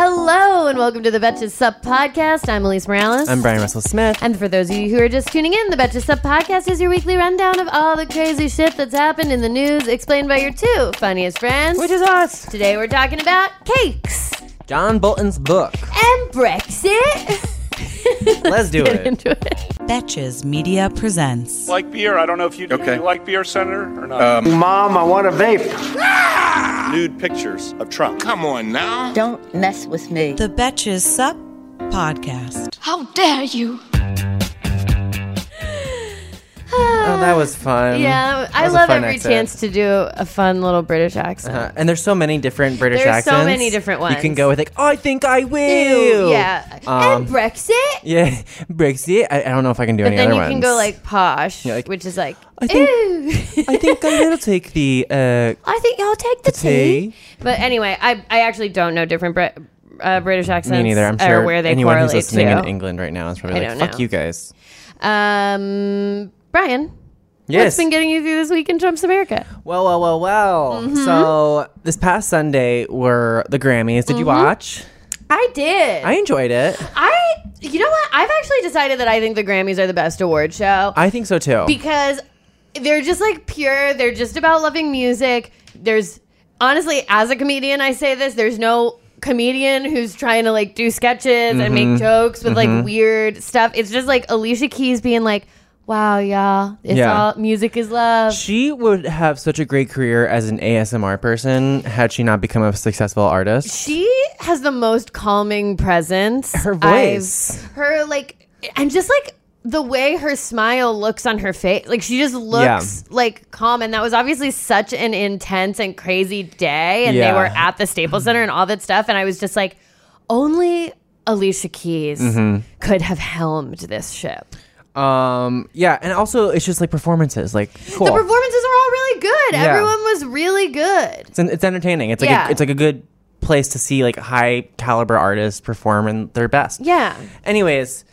Hello and welcome to the Betches Sup podcast. I'm Alise Morales. I'm Bryan Russell Smith. And for those of you who are just tuning in, the Betches Sup podcast is your weekly rundown of all the crazy shit that's happened in the news, explained by your two funniest friends. Which is us. Today we're talking about cakes John Bolton's book. and Brexit. Let's do Get it. into it. Betches Media presents. like beer. I don't know if you, Okay. you like beer, Senator, or not. Um, Mom, I want a vape. Ah! Nude pictures of Trump. Come on now. Don't mess with me. The Betches Sup Podcast. How dare you? Oh, that was fun. Yeah, That I love every accent. chance to do a fun little British accent. Uh, and there's so many different British There's so many different ones. You can go with like, I think I will. Ew, yeah. Um, and Brexit. Yeah, Brexit. I, I don't know if I can do But any then other you can go like posh, Yeah, like, which is like, I think- ew. I think I will take the. Uh, I think I'll take the, The tea. tea. But anyway, I I actually don't know different Brit- uh, British accents. me neither. I'm sure where they anyone who's listening to. in England right now is probably I like, "Fuck know. you guys." Um, Bryan, Yes. what's been getting you through this week in Trump's America? Well, well, well, well. Mm-hmm. So this past Sunday were the Grammys. Did you Mm-hmm. watch? I did. I enjoyed it. I, you know what? I've actually decided that I think the Grammys are the best award show I think so too. because they're just like pure. They're just about loving music. There's honestly, as a comedian, I say this. There's no comedian who's trying to like do sketches and Mm-hmm. make jokes with like weird stuff. It's just like Alicia Keys being like, "Wow, y'all, it's Yeah. all music is love." She would have such a great career as an ASMR person had she not become a successful artist. She has the most calming presence. Her I've- voice. her like, and just like the way her smile looks on her face, like she just looks like calm. And that was obviously such an intense and crazy day. And they were at the Staples Center and all that stuff. And I was just like, only Alicia Keys Mm-hmm. could have helmed this ship. Um, yeah, and also it's just like performances, like cool. The performances are all really good. Yeah. Everyone was really good. it's, it's entertaining. It's like Yeah. a, it's like a good place to see like high caliber artists perform in their best. Yeah. Anyways,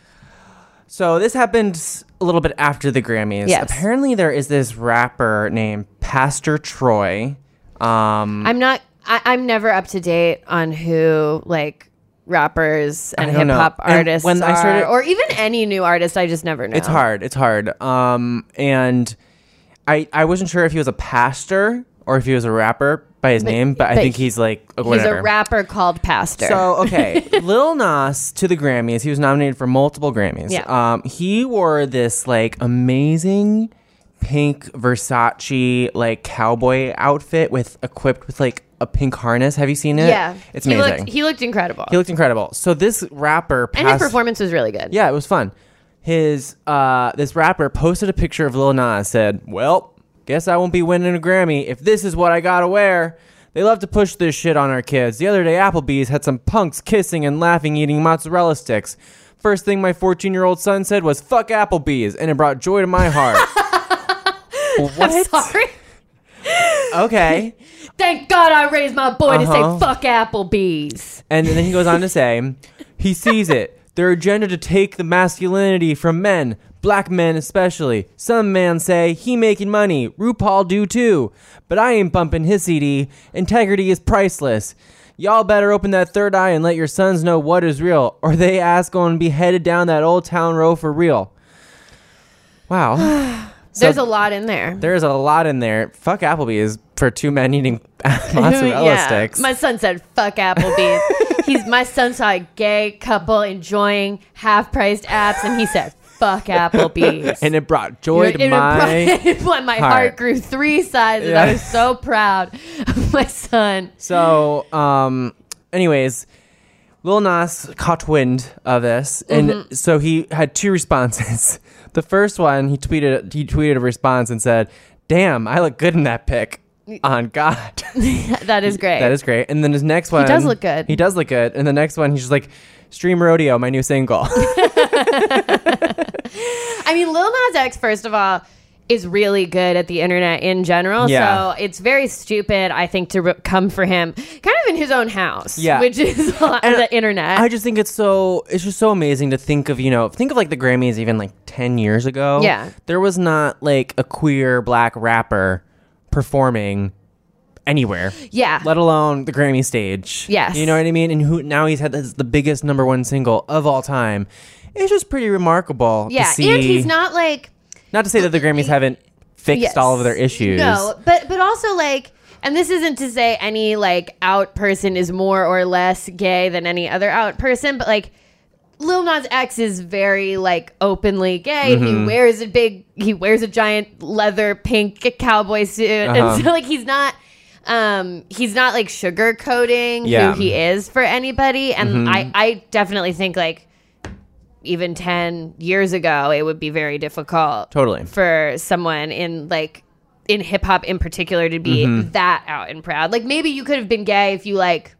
so this happened a little bit after the Grammys. Yes. Apparently, there is this rapper named Pastor Troy. Um, I'm not. I, I'm never up to date on who like rappers and hip hop And artists when I started- or even any new artist. I just never know. It's hard. It's hard. Um, and I I wasn't sure if he was a pastor or if he was a rapper by his name, but, I think he's like He's whatever. a rapper called Pastor. So okay, Lil Nas to the Grammys. He was nominated for multiple Grammys. Yeah. Um, he wore this like amazing pink Versace like cowboy outfit with equipped with like a pink harness. Have you seen it? yeah, it's he amazing. looked, he looked incredible, He looked incredible. So this rapper and his performance was really good. Yeah, it was fun. His uh this rapper posted a picture of Lil Nas said, "Well, guess I won't be winning a Grammy if this is what I got to wear." They love to push this shit on our kids. The other day Applebee's had some punks kissing and laughing eating mozzarella sticks. First thing my 14-year-old son said was "fuck Applebee's," and it brought joy to my heart. I'm what? sorry. Okay. Thank God I raised my boy to Uh-huh. say "fuck Applebee's." And then he goes on to say, he sees it. Their agenda to take the masculinity from men, black men especially. Some men say he making money. RuPaul do too. But I ain't bumping his CD. Integrity is priceless. Y'all better open that third eye and let your sons know what is real, or they ass gonna be headed down that old town road for real. Wow. So There's a lot in there. There's a lot in there. Fuck Applebee's for two men eating mozzarella yeah. sticks. My son said "fuck Applebee's." He's my son saw a gay couple enjoying half-priced apps, and he said "fuck Applebee's." and it brought joy It- to it my brought- my heart. heart. grew three sizes. Yeah. I was so proud of my son. So, um, anyways, Lil Nas caught wind of this, and Mm-hmm. so he had two responses. The first one, he tweeted he tweeted a response and said, "Damn, I look good in that pic." on God. that is great. that is great. And then his next one, he does look good. He does look good. And the next one, he's just like, "Stream Rodeo, my new single." I mean, Lil Nas X, first of all, is really good at the internet in general. Yeah. So it's very stupid, I think, to re- come for him kind of in his own house. Yeah. Which is the internet. I just think it's so it's just so amazing to think of, you know, think of like the Grammys even like 10 years ago. Yeah. There was not like a queer black rapper performing anywhere. yeah. Let alone the Grammy stage. Yes. You know what I mean? And who now he's had this, the biggest number 1 single of all time. It's just pretty remarkable yeah. to see. And he's not like. Not to say that the Grammys haven't fixed Yes. all of their issues. No, but but also like and this isn't to say any like out person is more or less gay than any other out person, but like Lil Nas X is very like openly gay. Mm-hmm. He wears a big he wears a giant leather pink cowboy suit. Uh-huh. And so like he's not um he's not like sugarcoating Yeah. Mm-hmm. who he is for anybody and I I definitely think like even 10 years ago it would be very difficult Totally. for someone in like in hip hop in particular to be Mm-hmm. that out and proud. Like maybe you could have been gay if you like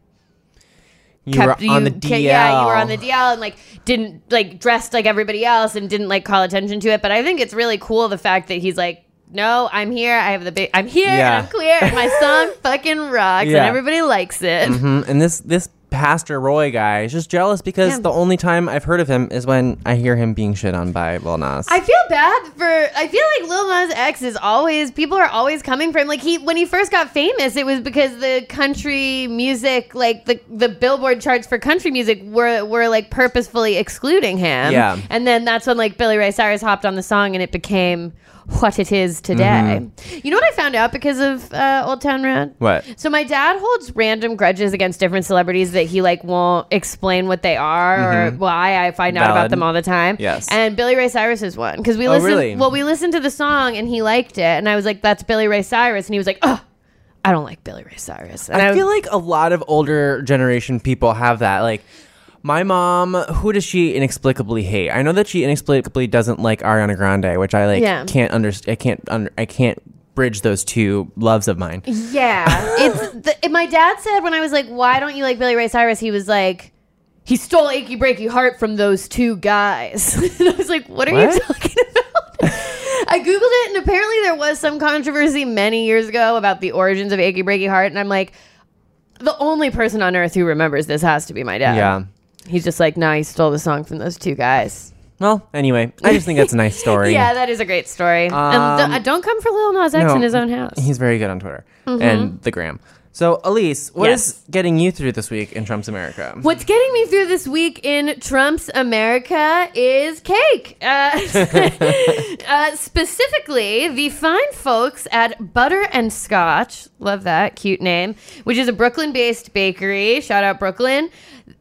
You kept were on you the DL. yeah, you were on the DL and like didn't like dressed like everybody else and didn't like call attention to it. But I think it's really cool the fact that he's like, no, I'm here. I have the big. I'm here. Yeah. And I'm queer. And my song fucking rocks, Yeah. and everybody likes it. Mhm. And this this Pastor Troy guy is just jealous because Yeah. the only time I've heard of him is when I hear him being shit on by Lil Nas. I feel bad for. I feel like Lil Nas X is always. People are always coming for him. Like he, when he first got famous, it was because the country music, like the the Billboard charts for country music, were were like purposefully excluding him. Yeah. And then that's when like Billy Ray Cyrus hopped on the song, and it became what it is today. You know what I found out because of uh, Old Town Road? what? So my dad holds random grudges against different celebrities that he like won't explain what they are or why. I find out about them all the time. Yes. And Billy Ray Cyrus is one because we Oh, listened. really? Well, we listened to the song and he liked it, and I was like, "That's Billy Ray Cyrus," and he was like, "Oh, I don't like Billy Ray Cyrus." And I feel like a lot of older generation people have that. Like my mom, who does she inexplicably hate? I know that she inexplicably doesn't like Ariana Grande, which I like Yeah. can't understand. I can't under- I can't bridge those two loves of mine. Yeah, it's the, my dad said when I was like, "Why don't you like Billy Ray Cyrus?" He was like. He stole "Achy Breaky Heart" from those two guys, and I was like, "What are you What? talking about?" I googled it, and apparently there was some controversy many years ago about the origins of "Achy Breaky Heart," and I'm like, the only person on earth who remembers this has to be my dad. Yeah. He's just like, "Nah, he stole the song from those two guys." Well, anyway, I just think that's a nice story. Yeah, that is a great story. and Um, th- don't come for Lil Nas X No, in his own house. He's very good on Twitter and the gram. So, Alise, what is Yes. getting you through this week in Trump's America? What's getting me through this week in Trump's America is cake. Uh, uh, specifically, the fine folks at Butter and Scotch, love that, cute name, which is a Brooklyn based bakery. Shout out, Brooklyn.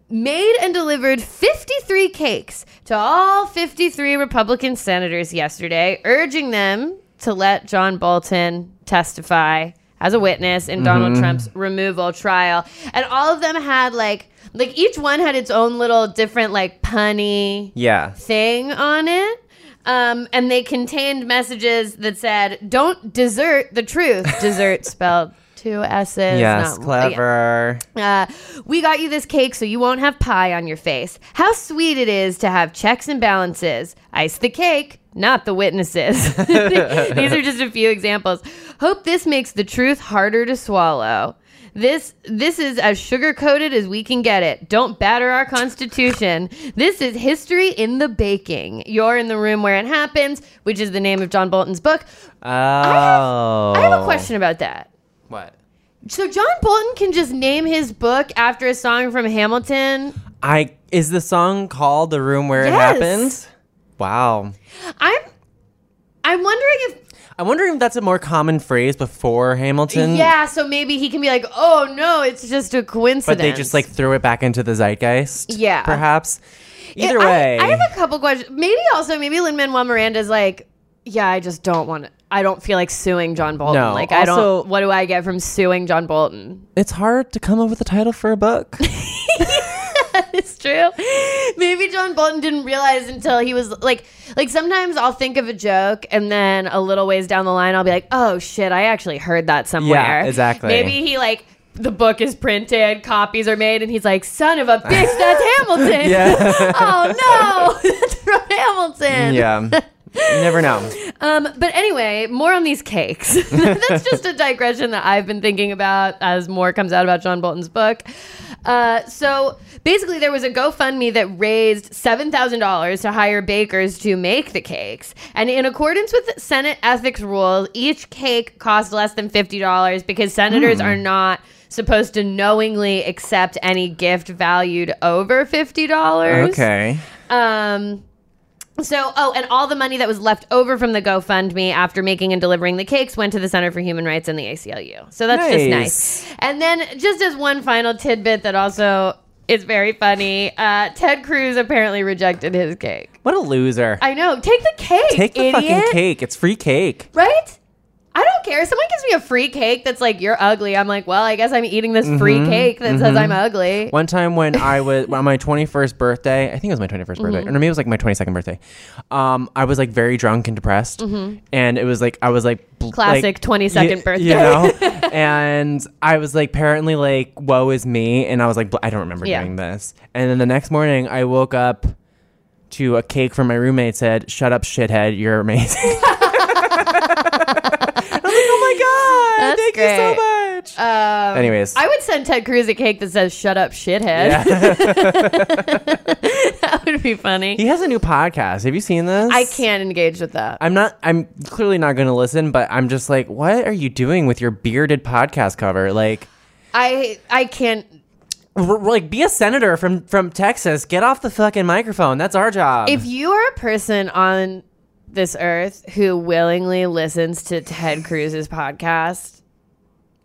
Made and delivered 53 cakes to all 53 Republican senators yesterday, urging them to let John Bolton testify as a witness in Donald Trump's removal trial. And all of them had like like each one had its own little different like punny Yeah. thing on it. Um, and they contained messages that said, "Don't desert the truth." Desert spelled two S's. Yes, not- clever. uh, we got you this cake so you won't have pie on your face. How sweet it is to have checks and balances. Ice the cake, not the witnesses. These are just a few examples. Hope this makes the truth harder to swallow. This this is as sugar coated as we can get it. Don't batter our constitution. This is history in the baking. You're in the room where it happens, which is the name of John Bolton's book. Oh. I have a question about that. What? So John Bolton can just name his book after a song from Hamilton. I is the song called "The Room Where It Happens"? Wow. I'm I'm wondering if I'm wondering if that's a more common phrase before Hamilton. yeah, so maybe he can be like, "Oh no, it's just a coincidence." But they just like threw it back into the zeitgeist. Yeah. Perhaps. Yeah, Either I- way. I, have a couple questions. Maybe also maybe Lin Manuel Miranda's like, "Yeah, I just don't want to. I don't feel like suing John Bolton. No, like I also- don't. What do I get from suing John Bolton? it's hard to come up with a title for a book. it's true. Maybe John Bolton didn't realize until he was like, like sometimes I'll think of a joke and then a little ways down the line I'll be like, oh shit, I actually heard that somewhere. Yeah, exactly. Maybe he like. The book is printed, copies are made, and he's like, "Son of a bitch, that's Hamilton!" Yeah. oh no, that's from Hamilton. yeah. You never know. Um, but anyway, more on these cakes. That's just a digression that I've been thinking about as more comes out about John Bolton's book. Uh, so basically, there was a GoFundMe that raised $7,000 to hire bakers to make the cakes. And in accordance with Senate ethics rules, each cake cost less than $50 because senators are not supposed to knowingly accept any gift valued over $50. Okay. Um, so, oh, and all the money that was left over from the GoFundMe after making and delivering the cakes went to the Center for Human Rights and the ACLU. So that's just Nice. nice. And then, just as one final tidbit that also is very funny, uh, Ted Cruz apparently rejected his cake. What a loser. I know. Take the cake. Take the idiot. fucking cake. It's free cake. Right? I don't care. Someone gives me a free cake that's like, you're ugly. I'm like, well, I guess I'm eating this free Mm-hmm. cake that says I'm ugly. One time when I was on my 21st birthday, I think it was my 21st birthday, Mm-hmm. or maybe it was like my 22nd birthday. Um, I was like very drunk and depressed, and it was like I was like bl- Mm-hmm. Classic like, 22nd y- birthday. you know. and I was like apparently like woe is me, and I was like bl- I don't remember Yeah. doing this. And then the next morning, I woke up to a cake from my roommate said, "Shut up, shithead, you're amazing." I oh my god, That's thank you so much. Um, Anyways, I would send Ted Cruz a cake that says "Shut up, shithead." yeah. that would be funny. he has a new podcast. Have you seen this? I can't engage with that. I'm not. I'm clearly not going to listen, but I'm just like, what are you doing with your bearded podcast cover? Like, I I can't. like, be a senator from from Texas. Get off the fucking microphone. That's our job. If you are a person on this earth who willingly listens to Ted Cruz's podcast,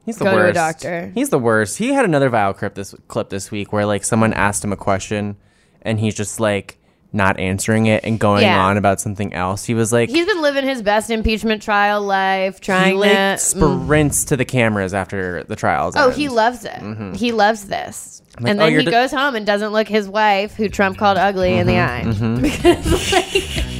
He's the go to a worst. doctor. He's the worst. He had another viral clip this clip this week where like someone asked him a question, and he's just like not answering it and going Yeah. on about something else. He was like. he's been living his best impeachment trial life, he trying like to. mm. sprints to the cameras after the trials. Oh, end. he loves it. He loves this. Mm-hmm. like, and oh, then you're he goes home and doesn't look his wife, who Trump called ugly, in the Mm-hmm. eye. Because, like,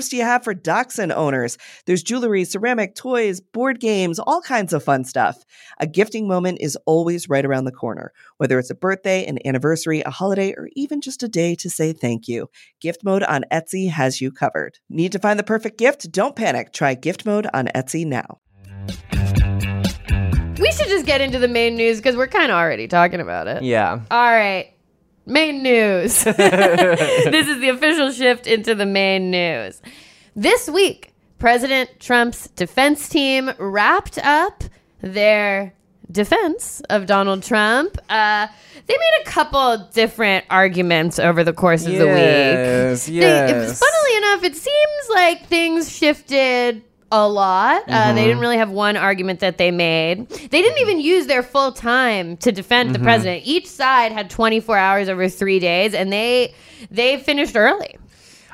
do you have for dachshund owners? There's jewelry, ceramic, toys, board games, all kinds of fun stuff. A gifting moment is always right around the corner, whether it's a birthday, an anniversary, a holiday, or even just a day to say thank you. Gift mode on Etsy has you covered. Need to find the perfect gift? Don't panic. Try gift mode on Etsy now. we should just get into the main news because we're kind of already talking about it. Yeah. All right. Main news. this is the official shift into the main news. This week, President Trump's defense team wrapped up their defense of Donald Trump. Uh, they made a couple different arguments over the course of the week. Yes, They, it was, yes. funnily enough, it seems like things shifted a lot. Uh, Mm-hmm. they didn't really have one argument that they made. They didn't even use their full time to defend Mm-hmm. the president. Each side had 24 hours over three days, and they they finished early.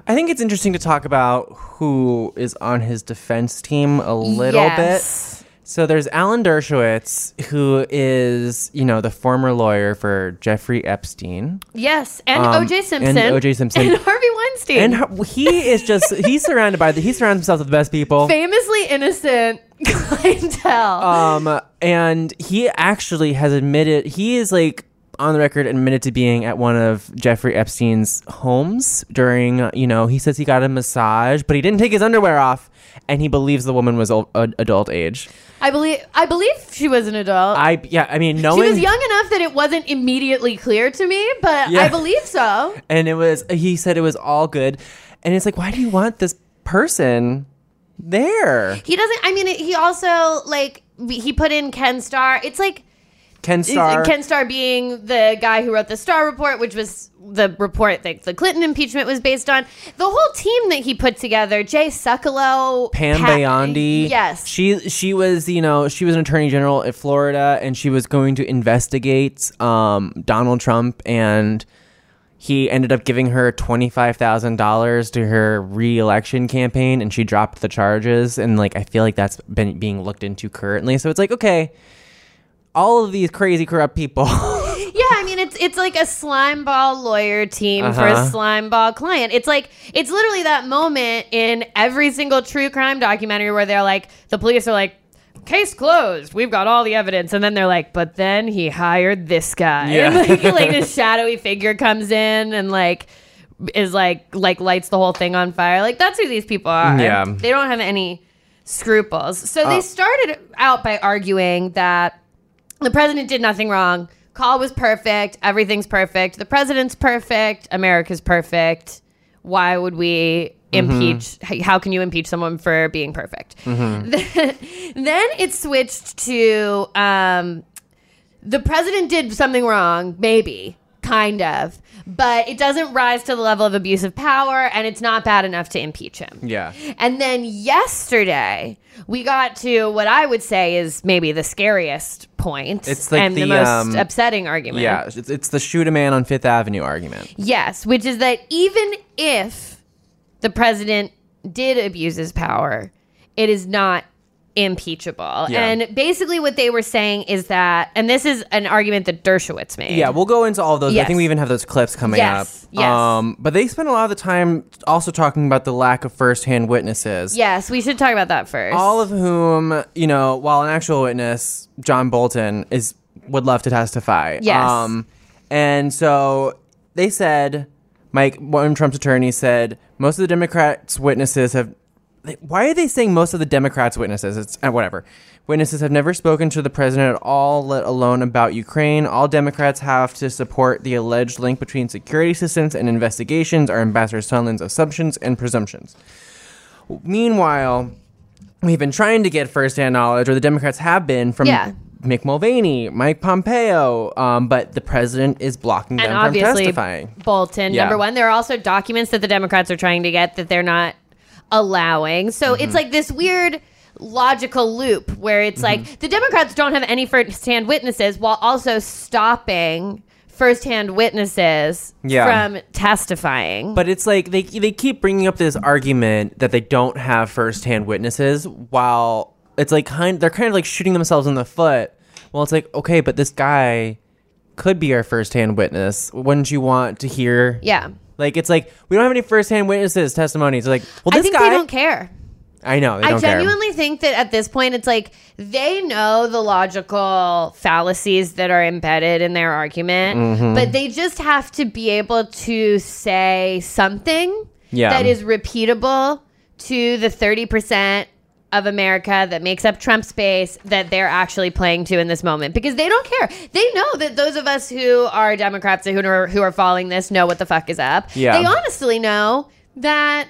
I think it's interesting to talk about who is on his defense team a little Yes. bit. So there's Alan Dershowitz, who is, you know, the former lawyer for Jeffrey Epstein Yes, and Um, O.J. Simpson, and O.J. Simpson. and Harvey Weinstein, and he is just he's surrounded by the he surrounds himself with the best people. famously innocent clientele. Um, and he actually has admitted he is like on the record admitted to being at one of Jeffrey Epstein's homes during, you know, he says he got a massage, but he didn't take his underwear off, and he believes the woman was adult age. I believe I believe she was an adult. I yeah, I mean, knowing she was young enough that it wasn't immediately clear to me, but Yeah. I believe so. and it was he said it was all good, and it's like, why do you want this person there? He doesn't. I mean, he also like he put in Ken Starr. It's like Ken Starr. Ken Starr being the guy who wrote the Starr report, which was the report that the Clinton impeachment was based on. The whole team that he put together, Jay Sekulow, Pam Pat- Bondi. Yes. She she was, you know, she was an attorney general at Florida and she was going to investigate um, Donald Trump and he ended up giving her $25,000 to her re-election campaign and she dropped the charges and like I feel like that's been being looked into currently. So it's like, okay, all of these crazy corrupt people. Yeah, I mean it's it's like a slime ball lawyer team for a Uh-huh. slime ball client. It's like it's literally that moment in every single true crime documentary where they're like the police are like case closed. We've got all the evidence and then they're like but then he hired this guy. Yeah. Like, like this shadowy figure comes in and like is like like lights the whole thing on fire. Like that's who these people are. Yeah. They don't have any scruples. So Oh. they started out by arguing that the president did nothing wrong. Call was perfect. Everything's perfect. The president's perfect. America's perfect. Why would we impeach? h- How can you impeach someone for being perfect? then it switched to um, the president did something wrong, maybe, kind of, but it doesn't rise to the level of abuse of power, and it's not bad enough to impeach him. yeah. And then yesterday, we got to what I would say is maybe the scariest point It's like and the, the, most um, upsetting argument. Yeah, it's, it's the shoot a man on 5th Avenue argument. Yes, which is that even if the president did abuse his power, it is not impeachable. Yeah. And basically, what they were saying is that, and this is an argument that Dershowitz made. Yeah, we'll go into all of those. I think we even have those clips coming Yes, up. yes. Um, but they spent a lot of the time also talking about the lack of firsthand witnesses. Yes, we should talk about that first. All of whom, you know, while an actual witness, John Bolton is would love to testify. Yes. and so they said, Mike, one of Trump's attorneys said, most of the Democrats' witnesses have. Why are they saying most of the Democrats' witnesses? It's uh, whatever. Witnesses have never spoken to the president at all, let alone about Ukraine. All Democrats have to support the alleged link between security assistance and investigations are Ambassador Sondland's assumptions and presumptions. Meanwhile, we've been trying to get firsthand knowledge, or the Democrats have been, from Yeah. Mick Mulvaney, Mike Pompeo, um, but the president is blocking and them from obviously testifying. Bolton. Yeah. Number one, there are also documents that the Democrats are trying to get that they're not allowing. So Mm-hmm. it's like this weird logical loop where it's Mm-hmm. like the Democrats don't have any first-hand witnesses while also stopping first-hand witnesses Yeah. from testifying. But it's like they they keep bringing up this argument that they don't have firsthand witnesses, while it's like kind they're kind of like shooting themselves in the foot. Well, it's like okay, but this guy could be our firsthand witness. Wouldn't you want to hear? yeah. Like it's like we don't have any firsthand witnesses testimonies. Like well, I think guy. they don't care. I know they I don't care. genuinely think that at this point, it's like they know the logical fallacies that are embedded in their argument, Mm-hmm. but they just have to be able to say something Yeah. that is repeatable to the 30% of America that makes up Trump's base that they're actually playing to in this moment because they don't care. They know that those of us who are Democrats and who are, who are following this know what the fuck is up. Yeah. They honestly know that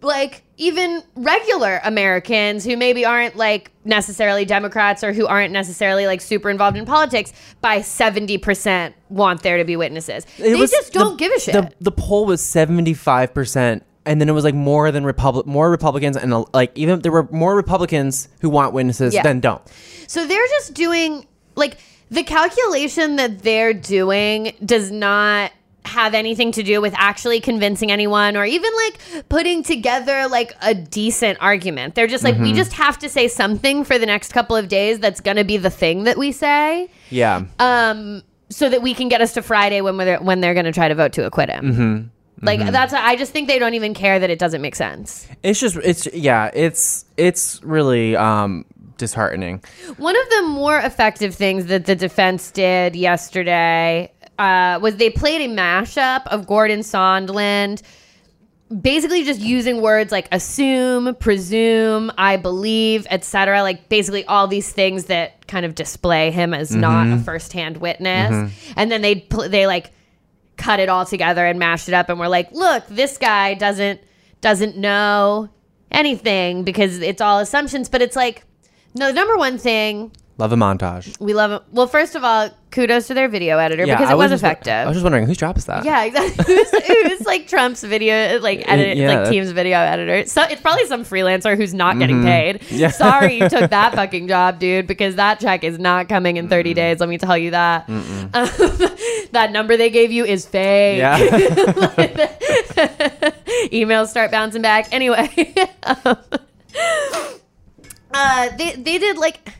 like even regular Americans who maybe aren't like necessarily Democrats or who aren't necessarily like super involved in politics by 70% want there to be witnesses. It they just don't the- give a shit. The, the poll was seventy five percent, and then it was like more than Republic, more Republicans, and uh, like even there were more Republicans who want witnesses Yeah. than don't. So they're just doing like the calculation that they're doing does not have anything to do with actually convincing anyone or even like putting together like a decent argument. They're just like we just have to say something for the next couple of days that's going to be the thing that we say. Yeah, Um so that we can get us to Friday when they're when they're going to try to vote to acquit him. Mm-hmm. Like that's I just think they don't even care that it doesn't make sense. it's just it's yeah, it's it's really um disheartening. One of the more effective things that the defense did yesterday uh, was they played a mashup of Gordon Sondland, basically just using words like assume, presume, I believe, etc. Like basically all these things that kind of display him as not a firsthand witness, and then they pl- they like cut it all together and mashed it up, and we're like, look, this guy doesn't doesn't know anything because it's all assumptions, but it's like. No, the number one thing Love a montage. we love it. Well, first of all, kudos to their video editor Yeah, because I it was, just- effective. I was just wondering whose job is that? yeah, exactly. Who's, who's like Trump's video, like edit, yeah. like Team's video editor? So it's probably some freelancer who's not getting paid. Mm-hmm. Yeah. Sorry you took that fucking job, dude, because that check is not coming in 30 days. Let me tell you that. Um, that number they gave you is fake. Yeah. Emails start bouncing back. Anyway, um, uh, they they did like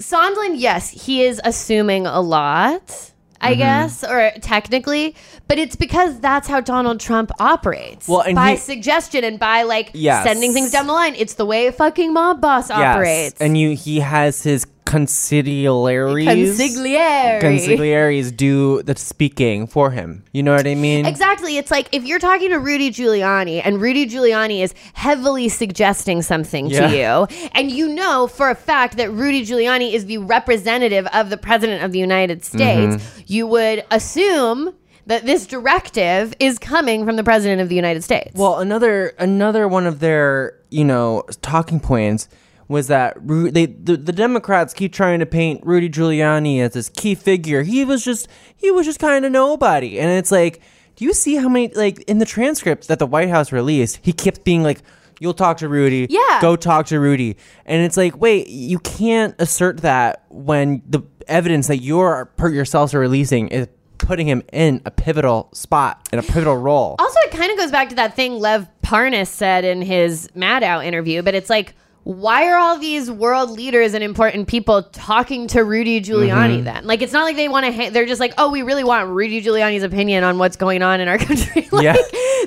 Sondland. Yes, he is assuming a lot. I Mm-hmm. guess, or technically, but it's because that's how Donald Trump operates. Well, and by he- suggestion and by like Yes. sending things down the line. It's the way a fucking mob boss operates. And you, he has his consigliaries. consigliere. Consigliaries do the speaking for him. You know what I mean? Exactly. It's like if you're talking to Rudy Giuliani and Rudy Giuliani is heavily suggesting something Yeah. to you, and you know for a fact that Rudy Giuliani is the representative of the President of the United States, Mm-hmm. you would assume that this directive is coming from the President of the United States. Well, another another one of their you know talking points was that Ru- they the, the Democrats keep trying to paint Rudy Giuliani as this key figure. He was just he was just kind of nobody, and it's like, do you see how many like in the transcripts that the White House released? He kept being like. You'll talk to Rudy. Yeah. Go talk to Rudy. And it's like, wait, you can't assert that when the evidence that you're per yourselves are releasing is putting him in a pivotal spot, in a pivotal role. Also, it kind of goes back to that thing Lev Parnas said in his Mad Maddow interview, but it's like, why are all these world leaders and important people talking to Rudy Giuliani Mm-hmm. then? Like, it's not like they want to, ha- they're just like, oh, we really want Rudy Giuliani's opinion on what's going on in our country. like, Yeah.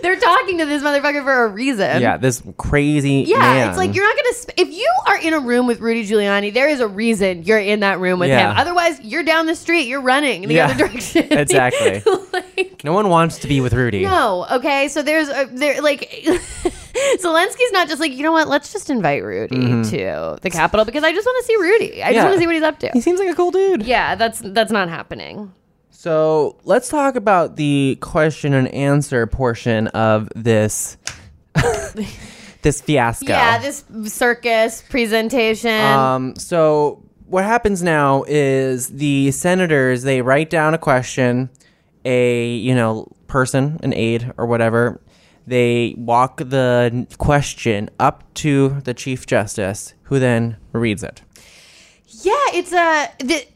they're talking to this motherfucker for a reason. yeah, this crazy Yeah, man. it's like you're not gonna. Sp- if you are in a room with Rudy Giuliani, there is a reason you're in that room with Yeah. him. Otherwise, you're down the street, you're running in the Yeah. other direction. Exactly. like, no one wants to be with Rudy. no, okay. So there's a, there like Zelensky's not just like you know what? Let's just invite Rudy to the Capitol because I just want to see Rudy. I just Mm-hmm. Want to see what he's up to. He seems like a cool dude. Yeah, that's that's not happening. So let's talk about the question and answer portion of this this fiasco. Yeah, this circus presentation. Um, so what happens now is the senators they write down a question, a you know person, an aide or whatever. They walk the question up to the chief justice, who then reads it. Yeah, it's a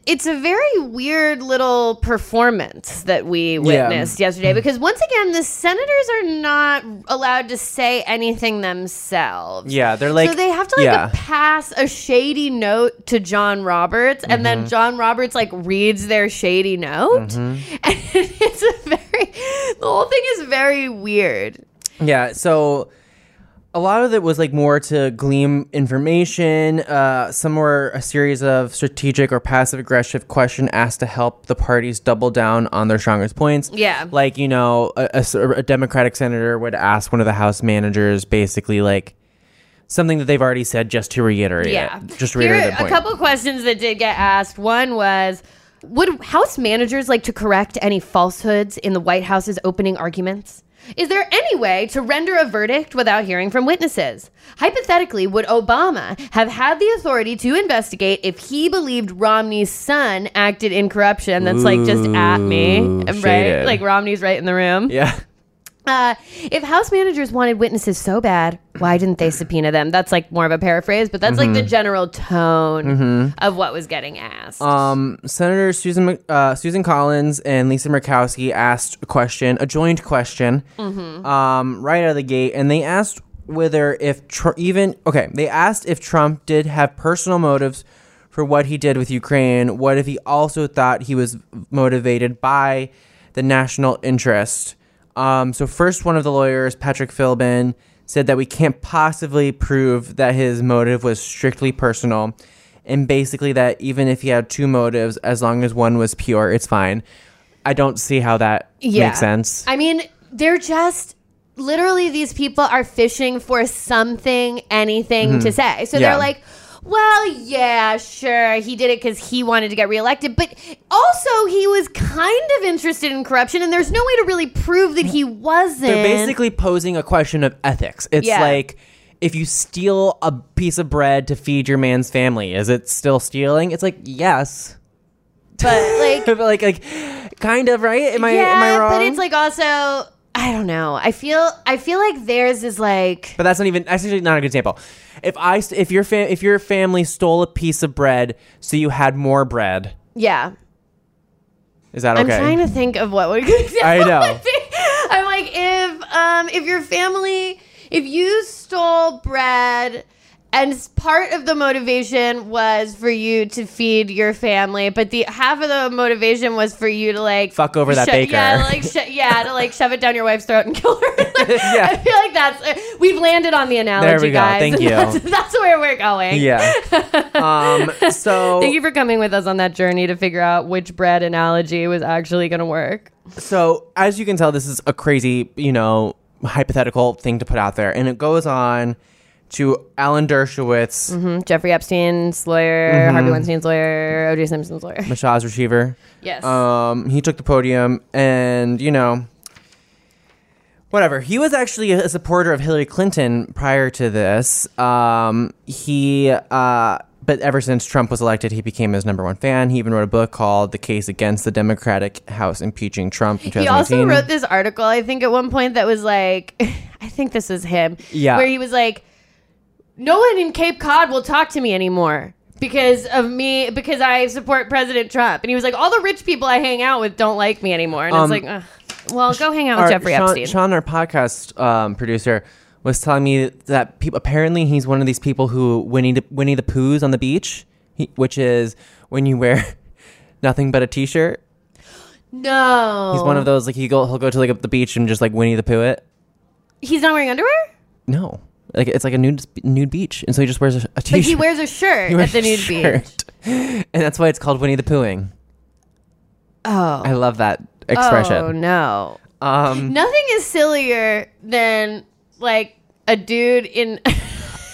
it's a very weird little performance that we witnessed yesterday because once again the senators are not allowed to say anything themselves. Yeah, they're like- so they have to like yeah. pass a shady note to John Roberts, and then Mm-hmm. John Roberts like reads their shady note, and it's a very the whole thing is very weird. Yeah, so a lot of it was like more to glean information. Uh, some were a series of strategic or passive aggressive question asked to help the parties double down on their strongest points. Yeah. like you know, a Democratic senator would ask one of the House managers basically like something that they've already said just to reiterate Yeah. it. Just reiterate point. A couple questions that did get asked. One was Would House managers like to correct any falsehoods in the White House's opening arguments? Is there any way to render a verdict without hearing from witnesses? Hypothetically, would Obama have had the authority to investigate if he believed Romney's son acted in corruption? That's like just at me, Ooh, right? shaded. Like Romney's right in the room. yeah. Uh, if House managers wanted witnesses so bad, why didn't they subpoena them? That's like more of a paraphrase, but that's like the general tone of what was getting asked. Um, Senator Susan uh, Susan Collins and Lisa Murkowski asked a question, a joint question, um, right out of the gate, and they asked whether if Tr- even okay, they asked if Trump did have personal motives for what he did with Ukraine. What if he also thought he was motivated by the national interest? Um, so first, one of the lawyers, Patrick Philbin, said that we can't possibly prove that his motive was strictly personal, and basically that even if he had two motives, as long as one was pure, it's fine. I don't see how that Yeah. makes sense. I mean, they're just literally these people are fishing for something, anything to say. So Mm-hmm. Yeah. they're like, well, yeah, sure, he did it because he wanted to get reelected, but also he was kind of interested in corruption, and there's no way to really prove that he wasn't. They're basically posing a question of ethics. It's Yeah. like if you steal a piece of bread to feed your man's family, is it still stealing? It's like yes, but like, but like like kind of right. Am I yeah, am I wrong? but it's like also. I don't know. I feel I feel like theirs is like But that's not even. That's actually not a good example. If I if your fam- if your family stole a piece of bread so you had more bread, yeah. is that okay? I'm trying to think of what would I know. I'm like if um if your family if you stole bread and part of the motivation was for you to feed your family, but the half of the motivation was for you to like Fuck over that sho- baker. Yeah, like sh- yeah, to like shove it down your wife's throat and kill her. Yeah. I feel like that's uh, we've landed on the analogy, we go. guys. Thank you. That's, that's where we're going. yeah. Um. So Thank you for coming with us on that journey to figure out which bread analogy was actually going to work. So, as you can tell, this is a crazy, you know, hypothetical thing to put out there. And it goes on to Alan Dershowitz, Mhm. Jeffrey Epstein's lawyer, Mm-hmm. Harvey Weinstein's lawyer, O.J. Simpson's lawyer. Mashaz Receiver. Yes. Um, he took the podium and, you know, whatever. He was actually a supporter of Hillary Clinton prior to this. Um, he, uh, but ever since Trump was elected, he became his number one fan. He even wrote a book called The Case Against the Democratic House Impeaching Trump in he also wrote this article, I think, at one point that was like, I think this is him. Yeah. Where he was like, no one in Cape Cod will talk to me anymore because of me, because I support President Trump. And he was like, all the rich people I hang out with don't like me anymore. And Um, it's like, Ugh. well, go hang out with Jeffrey Sean, Epstein. Sean, our podcast um, producer, was telling me that peop apparently he's one of these people who Winnie the, Winnie the Pooh's on the beach, he, which is when you wear nothing but a t-shirt. no. He's one of those like he go he'll go to like the beach and just like Winnie the Pooh it. He's not wearing underwear? No, like it's like a nude nude beach, and so he just wears a, a t-shirt. But he wears a shirt He at the nude beach. and that's why it's called Winnie the Poohing. Oh. I love that expression. Oh, no. Um, Nothing is sillier than like a dude in.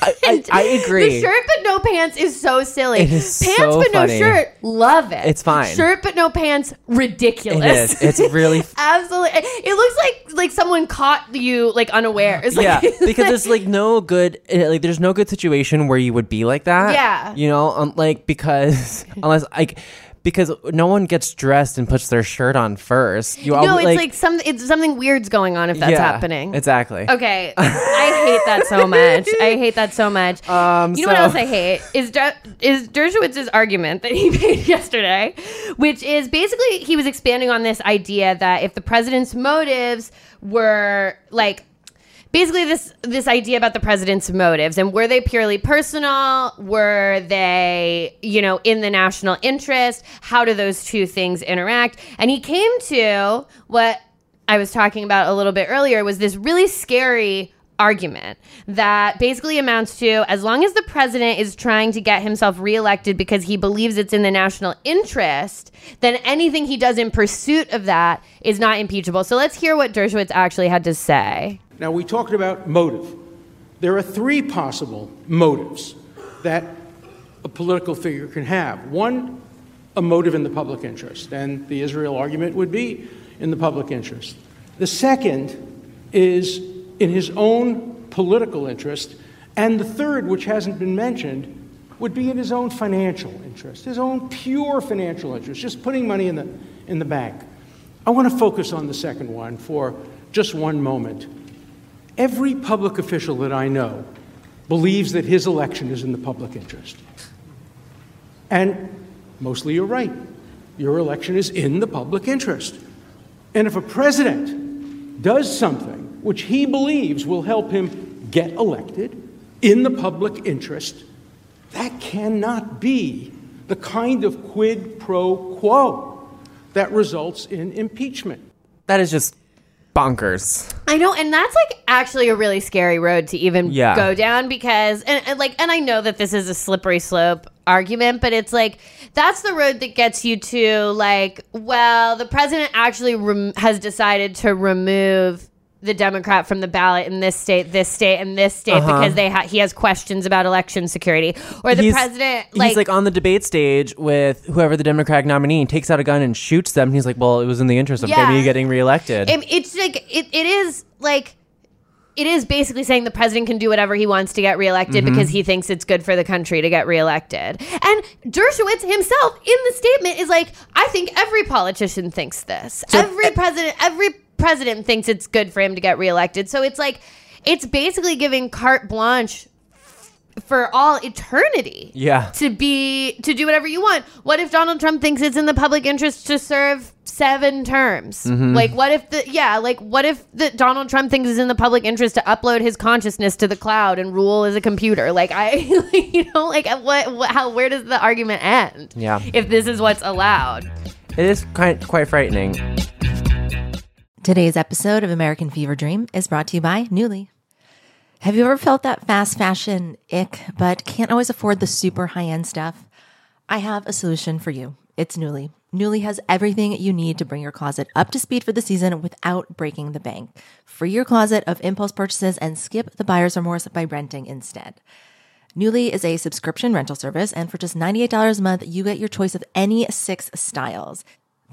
I, I, I agree. The shirt but no pants is so silly. It is pants so but funny. no shirt, love it. It's fine. Shirt but no pants, ridiculous. is. It's really absolutely. It looks like like someone caught you like unawares. yeah, Like- because there's like no good, eh, like there's no good situation where you would be like that. Yeah. you know, um, like because unless like because no one gets dressed and puts their shirt on first. You no, it's like, some it's something weird's going on if that's yeah, happening. Exactly. Okay, I hate that so much. I hate that so much. Um, you know what else I hate is Der- is Dershowitz's argument that he made yesterday, which is basically he was expanding on this idea that if the president's motives were like basically this this idea about the president's motives and were they purely personal were they you know in the national interest how do those two things interact and he came to what i was talking about a little bit earlier was this really scary argument that basically amounts to as long as the president is trying to get himself reelected because he believes it's in the national interest, then anything he does in pursuit of that is not impeachable. So let's hear what Dershowitz actually had to say. Now, we talked about motive. There are three possible motives that a political figure can have. One, a motive in the public interest, and the Israel argument would be in the public interest. The second is in his own political interest, and the third, which hasn't been mentioned, would be in his own financial interest, his own pure financial interest, just putting money in the, in the bank. I want to focus on the second one for just one moment. Every public official that I know believes that his election is in the public interest. And mostly you're right. Your election is in the public interest. And if a president does something which he believes will help him get elected in the public interest, that cannot be the kind of quid pro quo that results in impeachment. that is just bonkers. I know, and that's like actually a really scary road to even Yeah. go down because, and, and like, and I know that this is a slippery slope argument, but it's like that's the road that gets you to like, well, the president actually rem- has decided to remove the Democrat from the ballot in this state, this state, and this state Uh-huh. because they ha- he has questions about election security, or the He's- president he's like on the debate stage with whoever the Democratic nominee takes out a gun and shoots them. He's like, "Well, it was in the interest of Yeah. me getting reelected." It- it's like it, it is like it is basically saying the president can do whatever he wants to get reelected Mhm. because he thinks it's good for the country to get reelected. And Dershowitz himself in the statement is like, I think every politician thinks this. every president, every president thinks it's good for him to get reelected. So it's like, it's basically giving carte blanche for all eternity yeah. to be to do whatever you want. What if Donald Trump thinks it's in the public interest to serve seven terms? Mhm. Like what if the yeah, like what if the Donald Trump thinks it's in the public interest to upload his consciousness to the cloud and rule as a computer? Like I you know like what, what how where does the argument end? Yeah. If this is what's allowed. It is quite quite frightening. Today's episode of American Fever Dream is brought to you by Nuuly. Have you ever felt that fast fashion ick, but can't always afford the super high end stuff? I have a solution for you. It's Nuuly. Nuuly has everything you need to bring your closet up to speed for the season without breaking the bank. Free your closet of impulse purchases and skip the buyer's remorse by renting instead. Nuuly is a subscription rental service, and for just $98 a month, you get your choice of any six styles.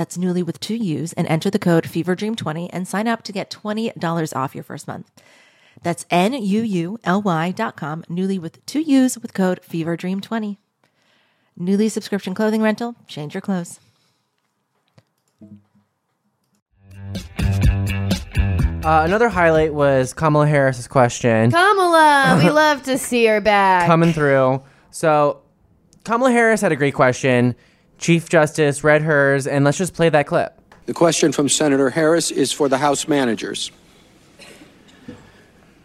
That's Nuuly with two U's and enter the code FEVERDREAM20 and sign up to get $20 off your first month. That's N-U-U-L-Y dot com. Nuuly with two U's with code FEVERDREAM20. Nuuly subscription clothing rental. Change your clothes. Uh, another highlight was Kamala Harris's question Kamala, we love to see her back. coming through. So Kamala Harris had a great question. Chief Justice read hers, and let's just play that clip. The question from Senator Harris is for the House managers.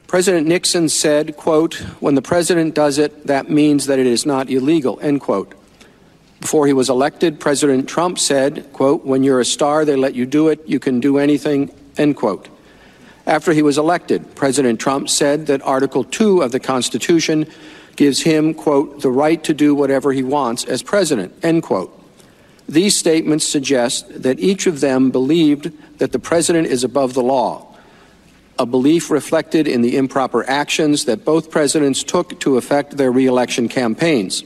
President Nixon said, quote, when the president does it, that means that it is not illegal, end quote. Before he was elected, President Trump said, quote, when you're a star, they let you do it, you can do anything, end quote. After he was elected, President Trump said that Article 2 of the Constitution gives him, quote, the right to do whatever he wants as president, end quote. These statements suggest that each of them believed that the president is above the law, a belief reflected in the improper actions that both presidents took to effect their reelection campaigns.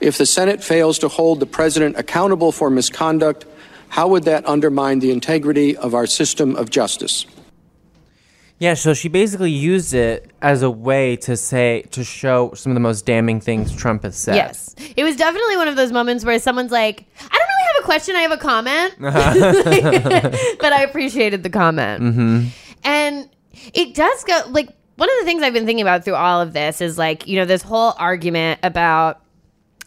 If the Senate fails to hold the president accountable for misconduct, how would that undermine the integrity of our system of justice? Yeah, so she basically used it as a way to say to show some of the most damning things Trump has said. Yes. It was definitely one of those moments where someone's like, I don't really have a question, I have a comment. but I appreciated the comment. Mm-hmm. And it does go like one of the things I've been thinking about through all of this is like, you know, this whole argument about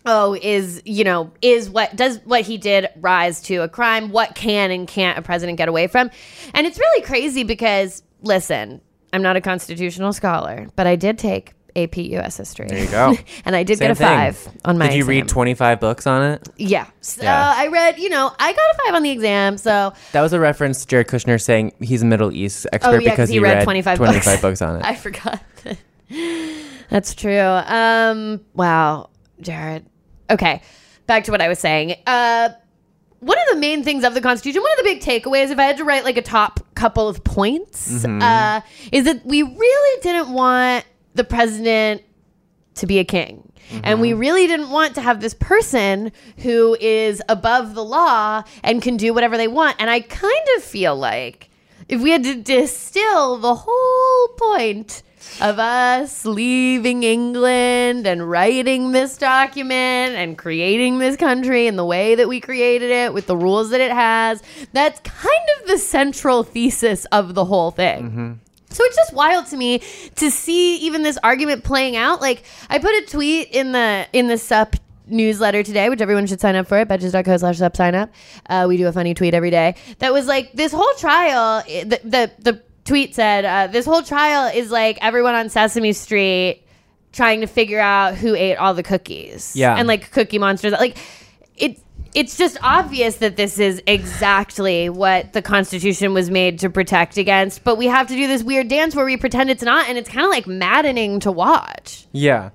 oh is you know is what does what he did rise to a crime what can and can't a president get away from and it's really crazy because listen i'm not a constitutional scholar but i did take ap us history There you go. and i did Same get a thing. five on my Did you read 25 books on it? yeah so Yeah. i read you know i got a five on the exam so That was a reference to Jared Kushner saying he's a Middle East expert Oh, yeah, because he he read read 25 25 books. books on it. I forgot. That's true. Um, wow, Jared. Okay, back to what I was saying. Uh, one of the main things of the Constitution, one of the big takeaways, if I had to write like a top couple of points, Mhm. uh, is that we really didn't want the president to be a king. And we really didn't want to have this person who is above the law and can do whatever they want. And I kind of feel like if we had to distill the whole point of us leaving England and writing this document and creating this country in the way that we created it with the rules that it has, that's kind of the central thesis of the whole thing. So it's just wild to me to see even this argument playing out. Like I put a tweet in the in the sup newsletter today, which everyone should sign up for at betches.co slash sup sign up. Uh, we do a funny tweet every day. That was like this whole trial the the, the tweet said, uh, this whole trial is like everyone on Sesame Street trying to figure out who ate all the cookies. Yeah. And like cookie monsters. Like it it's just obvious that this is exactly what the Constitution was made to protect against, but we have to do this weird dance where we pretend it's not, and it's kind of like maddening to watch. Yeah.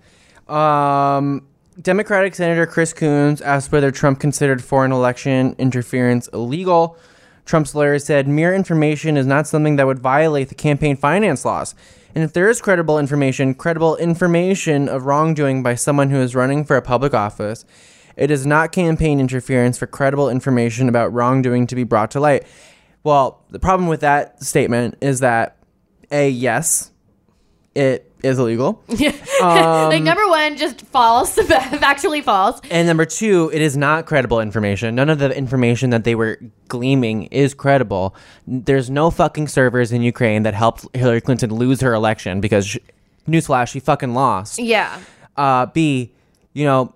Um, Democratic Senator Chris Coons asked whether Trump considered foreign election interference illegal. Trump's lawyer said mere information is not something that would violate the campaign finance laws. And if there is credible information, credible information of wrongdoing by someone who is running for a public office, it is not campaign interference for credible information about wrongdoing to be brought to light. Well, the problem with that statement is that A, yes, it is illegal. Yeah. Like number one, just false, factually false. And number two, it is not credible information. None of the information that they were gleaming is credible. There's no fucking servers in Ukraine that helped Hillary Clinton lose her election because, she, newsflash, she fucking lost. Yeah. Uh, B, you know,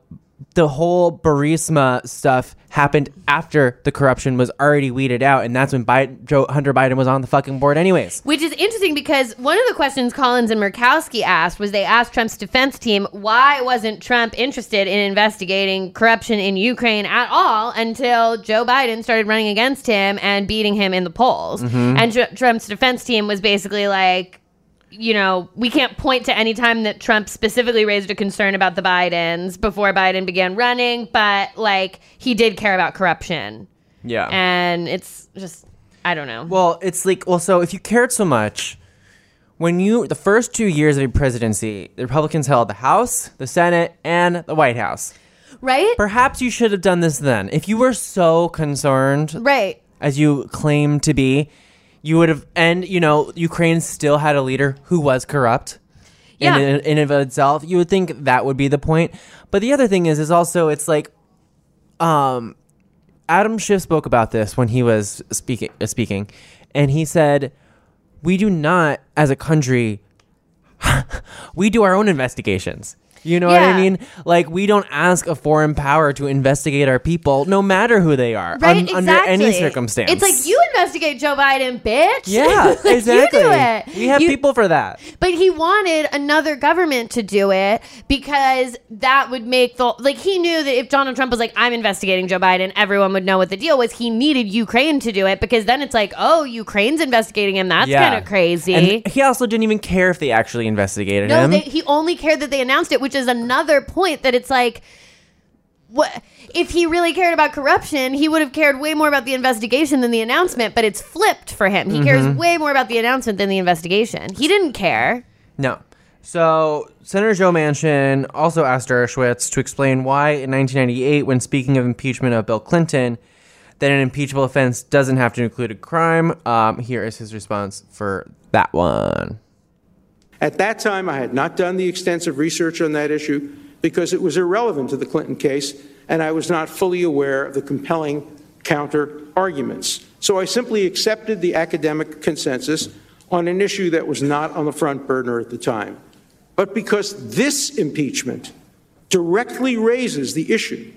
the whole Burisma stuff happened after the corruption was already weeded out, and that's when Biden, Joe, Hunter Biden was on the fucking board, anyways. Which is interesting because one of the questions Collins and Murkowski asked was they asked Trump's defense team why wasn't Trump interested in investigating corruption in Ukraine at all until Joe Biden started running against him and beating him in the polls. Mhm. And Tr- Trump's defense team was basically like, you know, we can't point to any time that Trump specifically raised a concern about the Bidens before Biden began running, but like he did care about corruption. Yeah. And it's just, I don't know. Well, it's like, well, so if you cared so much, when you, the first two years of your presidency, the Republicans held the House, the Senate, and the White House. Right? Perhaps you should have done this then. If you were so concerned, Right. as you claim to be, you would have, and you know, Ukraine still had a leader who was corrupt. Yeah. In, in and of itself, you would think that would be the point. But the other thing is, is also it's like, um, Adam Schiff spoke about this when he was speaking, uh, speaking, and he said, "We do not, as a country, we do our own investigations." You know what I mean? Like we don't ask a foreign power to investigate our people, no matter who they are, Right, un- exactly. under any circumstance. It's like you investigate Joe Biden, bitch. yeah, Like, exactly. You do it. We have You- people for that. But he wanted another government to do it because that would make the like he knew that if Donald Trump was like I'm investigating Joe Biden, everyone would know what the deal was. He needed Ukraine to do it because then it's like, oh, Ukraine's investigating him. That's Yeah. kind of crazy. And he also didn't even care if they actually investigated no, him. they, he only cared that they announced it, which is another point that it's like, what if he really cared about corruption? He would have cared way more about the investigation than the announcement. But it's flipped for him. He cares Mhm. way more about the announcement than the investigation. He didn't care. No. So, Senator Joe Manchin also asked Dershowitz to explain why in 1998, when speaking of impeachment of Bill Clinton, that an impeachable offense doesn't have to include a crime. Um, here is his response for that one. At that time, I had not done the extensive research on that issue because it was irrelevant to the Clinton case, and I was not fully aware of the compelling counter arguments. So I simply accepted the academic consensus on an issue that was not on the front burner at the time. But because this impeachment directly raises the issue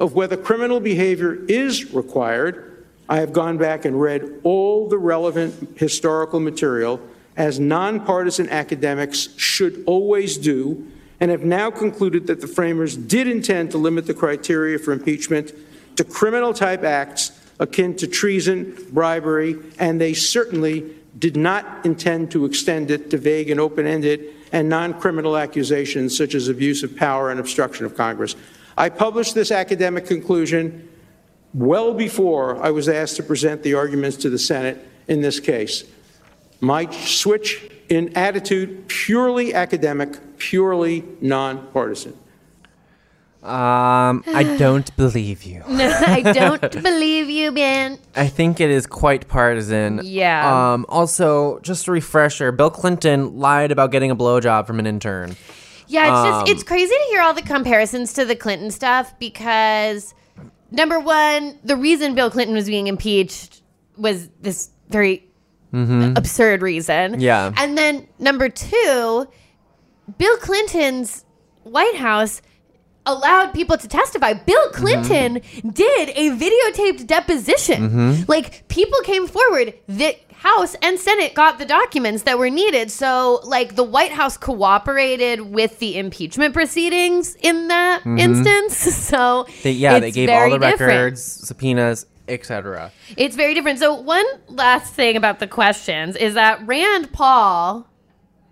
of whether criminal behavior is required, I have gone back and read all the relevant historical material as nonpartisan academics should always do, and have now concluded that the framers did intend to limit the criteria for impeachment to criminal type acts akin to treason, bribery, and they certainly did not intend to extend it to vague and open ended and non criminal accusations such as abuse of power and obstruction of Congress. I published this academic conclusion well before I was asked to present the arguments to the Senate in this case. My switch in attitude, purely academic, purely nonpartisan. Um, I don't believe you. No, I don't believe you, Ben. I think it is quite partisan. Yeah. Um, also, just a refresher: Bill Clinton lied about getting a blowjob from an intern. Yeah, it's Um, just it's crazy to hear all the comparisons to the Clinton stuff because number one, the reason Bill Clinton was being impeached was this very Mm-hmm. absurd reason. Mm-hmm. Yeah. And then number two, Bill Clinton's White House allowed people to testify. Bill mm-hmm. Clinton did a videotaped deposition. Mm-hmm. Like people came forward. The House and Senate got the documents that were needed. So like the White House cooperated with the impeachment proceedings in that instance. So They, yeah, they gave all the different. records, subpoenas, etc. It's very different. So one last thing about the questions is that Rand Paul,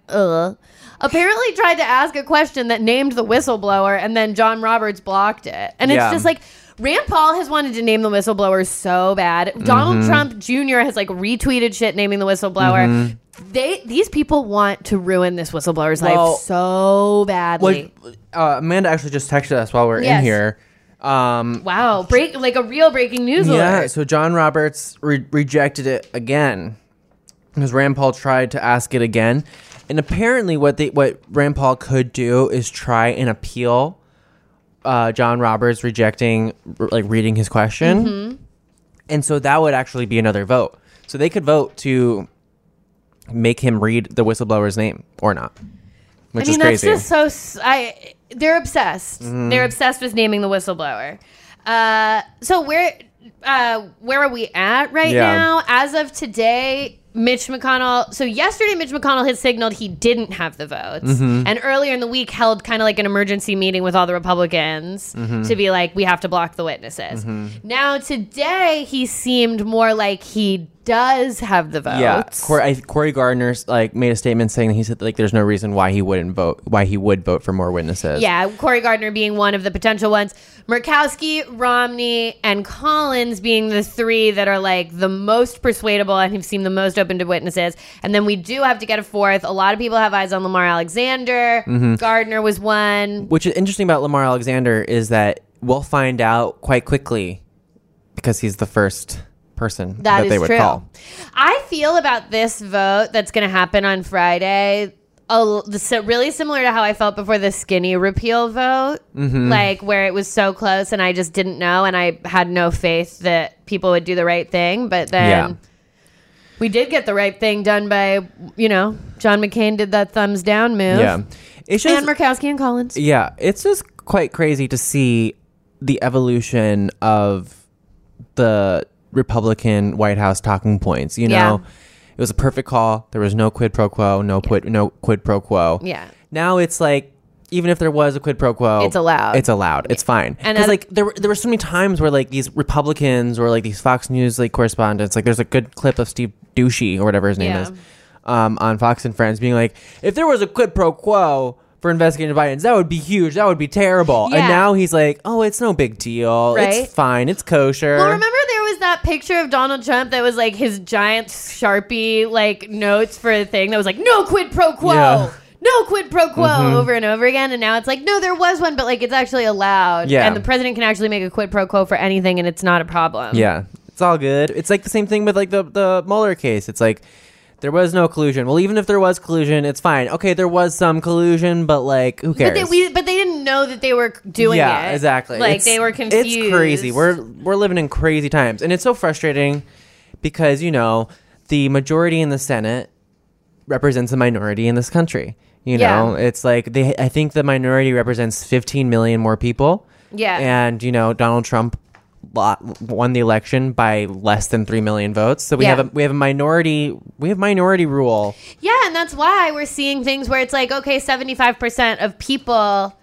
uh, apparently tried to ask a question that named the whistleblower, and then John Roberts blocked it. And it's Yeah. just like Rand Paul has wanted to name the whistleblower so bad. Donald Mm-hmm. Trump Jr. has like retweeted shit naming the whistleblower. Mm-hmm. They these people want to ruin this whistleblower's Well, life so badly. What, uh, Amanda actually just texted us while we're Yes. in here. Um, Wow, break like a real breaking news yeah, alert. so John Roberts re- rejected it again because Rand Paul tried to ask it again, and apparently, what they what Rand Paul could do is try and appeal uh, John Roberts rejecting r- like reading his question, Mm-hmm. and so that would actually be another vote. So they could vote to make him read the whistleblower's name or not, which I mean, is crazy. that's just so. I they're obsessed. Mm-hmm. They're obsessed with naming the whistleblower. Uh, so where uh, where are we at right Yeah. now? As of today, Mitch McConnell. So yesterday, Mitch McConnell had signaled he didn't have the votes, Mm-hmm. and earlier in the week held kind of like an emergency meeting with all the Republicans to be like, we have to block the witnesses. Now today, he seemed more like he does have the votes. Yeah, Cory, I, Cory Gardner's like made a statement saying he said like there's no reason why he wouldn't vote, why he would vote for more witnesses. Yeah, Cory Gardner being one of the potential ones. Murkowski, Romney, and Collins being the three that are like the most persuadable and have seemed the most open to witnesses. And then we do have to get a fourth. A lot of people have eyes on Lamar Alexander. Mm-hmm. Gardner was one. Which is interesting about Lamar Alexander is that we'll find out quite quickly because he's the first person that, That they would true. call. I feel about this vote that's going to happen on Friday. A, so really similar to how I felt before the skinny repeal vote, Mm-hmm. like where it was so close and I just didn't know and I had no faith that people would do the right thing. But then Yeah. We did get the right thing done by, you know, John McCain did that thumbs down move. Yeah, it's just And Murkowski and Collins. yeah, it's just quite crazy to see the evolution of the Republican White House talking points. You know, Yeah. it was a perfect call. There was no quid pro quo, no quid, no quid pro quo. Yeah. Now it's like even if there was a quid pro quo, It's allowed. It's allowed. It's fine. And Because like there were there were so many times where like these Republicans or like these Fox News like correspondents, like there's a good clip of Steve Doocy or whatever his name Yeah. is, um, on Fox and Friends being like, if there was a quid pro quo for investigating Bidens, that would be huge. That would be terrible. Yeah. And now he's like, oh, it's no big deal. Right. It's fine. It's kosher. Well, remember there was that picture of Donald Trump that was like his giant Sharpie like notes for a thing that was like no quid pro quo. Yeah. Mm-hmm. No quid pro quo over and over again, and now it's like no, there was one, but like it's actually allowed, Yeah. and the president can actually make a quid pro quo for anything, and it's not a problem. Yeah, it's all good. It's like the same thing with like the the Mueller case. It's like there was no collusion. Well, even if there was collusion, it's fine. Okay, there was some collusion, but like who but cares? they, we, but they didn't know that they were doing yeah, it. exactly. Like It's- they were confused. It's crazy. We're we're living in crazy times, and it's so frustrating because you know the majority in the Senate represents a minority in this country. You Yeah. know, it's like they. I think the minority represents 15 million more people. Yeah. and you know Donald Trump won the election by less than three million votes. So we Yeah. have a we have a minority we have minority rule. Yeah, and that's why we're seeing things where it's like, okay, 75% of people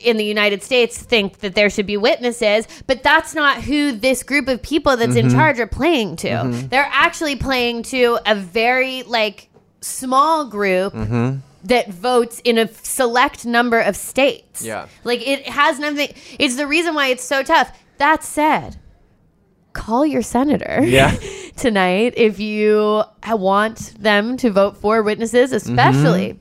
in the United States think that there should be witnesses, but that's not who this group of people that's Mm-hmm. in charge are playing to. They're actually playing to a very like small group Mm-hmm. that votes in a select number of states. Yeah. Like it has nothing it's the reason why it's so tough. That said, call your senator Yeah. tonight if you want them to vote for witnesses, especially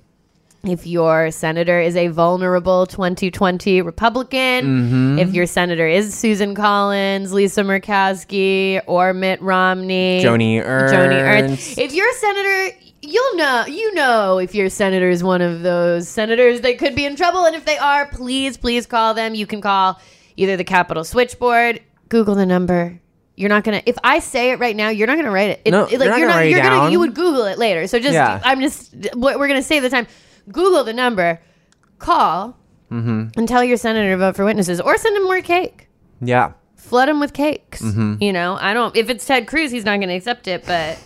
if your senator is a vulnerable 2020 Republican, Mm-hmm. if your senator is Susan Collins, Lisa Murkowski, or Mitt Romney, Joni Ernst, Joni. Ernst. If your senator, you'll know, you know, if your senator is one of those senators that could be in trouble, and if they are, please, please call them. You can call either the Capitol switchboard, Google the number. You're not gonna. If I say it right now, you're not gonna write it. it No, it- you're not gonna write it You're gonna. You would Google it later. So just. Yeah. I'm just. What we're gonna save the time. Google the number. Call. Mm-hmm. And tell your senator to vote for witnesses, or send him more cake Yeah. flood him with cakes. Mhm. You know, I don't. If it's Ted Cruz, he's not going to accept it. But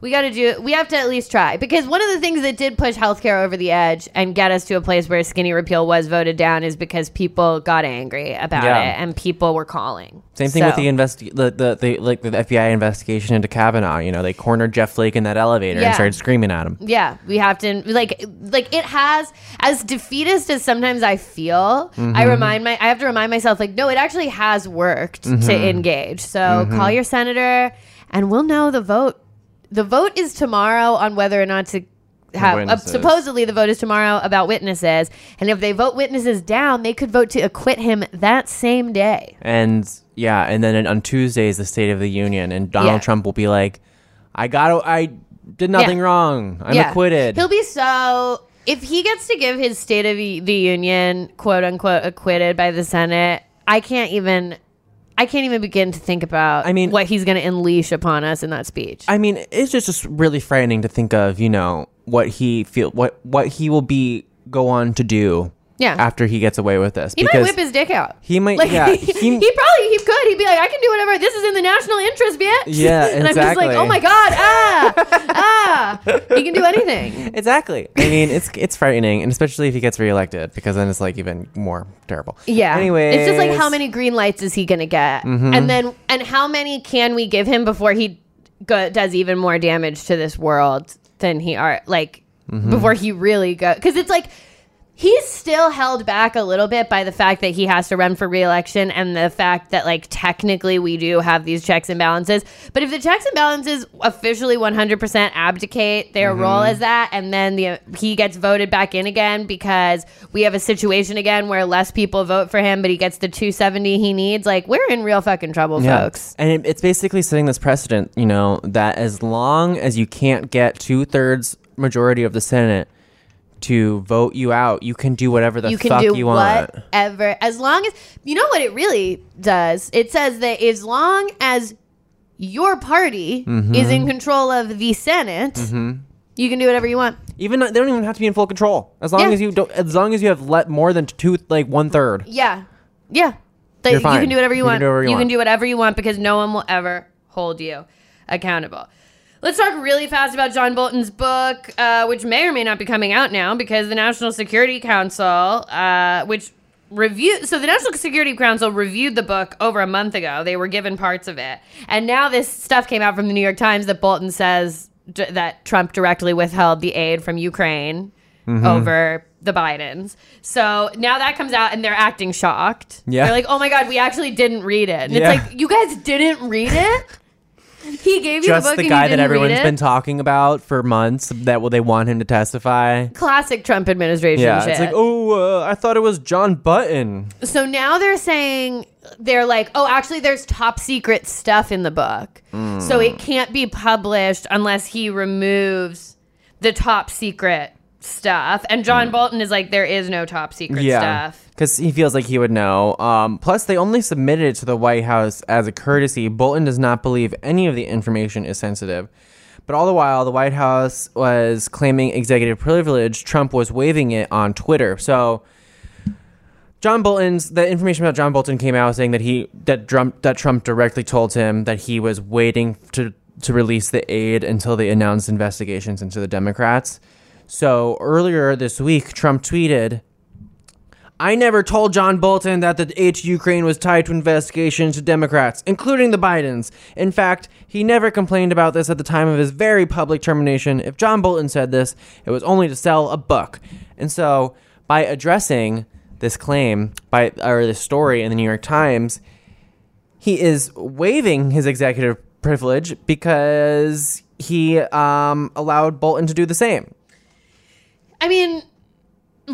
we got to do. We have to at least try because one of the things that did push healthcare over the edge and get us to a place where skinny repeal was voted down is because people got angry about Yeah. it and people were calling. Same thing with the investi- the, the, the like the FBI investigation into Kavanaugh. You know, they cornered Jeff Flake in that elevator Yeah. and started screaming at him. Yeah, we have to like like it has as defeatist as sometimes I feel. I Mhm. remind my I have to remind myself like no, it actually has worked to Mhm. engage. So Mhm. call your senator, and we'll know the vote. The vote is tomorrow on whether or not to have. Uh, supposedly, the vote is tomorrow about witnesses, and if they vote witnesses down, they could vote to acquit him that same day. And yeah, and then on Tuesday is the State of the Union, and Donald Yeah. Trump will be like, "I got, I did nothing Yeah. wrong. I'm Yeah. acquitted." He'll be so. If he gets to give his State of the the Union, quote unquote, acquitted by the Senate, I can't even. I can't even begin to think about. I mean, what he's going to unleash upon us in that speech. I mean, it's just, just really frightening to think of, you know, what he feel, what what he will be go on to do. Yeah. After he gets away with this, he might whip his dick out. he might, Like, yeah, he, he, probably he could. He'd be like, I can do whatever. This is in the national interest, bitch. Yeah, and I'm just like, exactly. oh my god, ah, ah. He can do anything. exactly. I mean, it's it's frightening, and especially if he gets reelected, because then it's like even more terrible. Yeah. Anyway, it's just like how many green lights is he going to get? Mhm. And then and how many can we give him before he go- does even more damage to this world than he are like Mhm. before he really go cuz it's like he's still held back a little bit by the fact that he has to run for reelection and the fact that like technically we do have these checks and balances. But if the checks and balances officially 100% abdicate their Mhm. role as that and then the he gets voted back in again because we have a situation again where less people vote for him but he gets the 270 he needs like we're in real fucking trouble folks. And it, it's basically setting this precedent, you know, that as long as you can't get two thirds majority of the Senate to vote you out, you can do whatever the you can fuck do you want. whatever as long as you know what it really does it says that as long as your party Mhm. is in control of the senate hmm you can do whatever you want Even they don't even have to be in full control. As long Yeah. as you don't, as long as you have let more than two, like one third. yeah yeah You're you can do whatever you, You can want do whatever you you can do whatever you want because no one will ever hold you accountable Let's talk really fast about John Bolton's book, uh, which may or may not be coming out now because the National Security Council, uh, which reviewed, so the National Security Council reviewed the book over a month ago. They were given parts of it, and now this stuff came out from the New York Times that Bolton says d- that Trump directly withheld the aid from Ukraine Mhm. over the Bidens. So now that comes out, and they're acting shocked. Yeah. they're like, "Oh my god, we actually didn't read it." And Yeah. it's like, "You guys didn't read it." He gave you Just the book the guy that everyone's been talking about for months that well, they want him to testify. Classic Trump administration Yeah, shit. it's like, oh, uh, I thought it was John Button. So now they're saying they're like, oh, actually, there's top secret stuff in the book, Mm. so it can't be published unless he removes the top secret stuff. And John Bolton is like, there is no top secret Mm. yeah, stuff. Because he feels like he would know. Um, plus, they only submitted it to the White House as a courtesy. Bolton does not believe any of the information is sensitive. But all the while, the White House was claiming executive privilege. Trump was waiving it on Twitter. So, John Bolton's the information about John Bolton came out saying that he that Trump that Trump directly told him that he was waiting to to release the aid until they announced investigations into the Democrats. So earlier this week, Trump tweeted, I never told John Bolton that the aid to Ukraine was tied to investigations to Democrats, including the Bidens. In fact, he never complained about this at the time of his very public termination. If John Bolton said this, it was only to sell a book. And so, by addressing this claim by or this story in the New York Times, he is waiving his executive privilege because he um, allowed Bolton to do the same. I mean,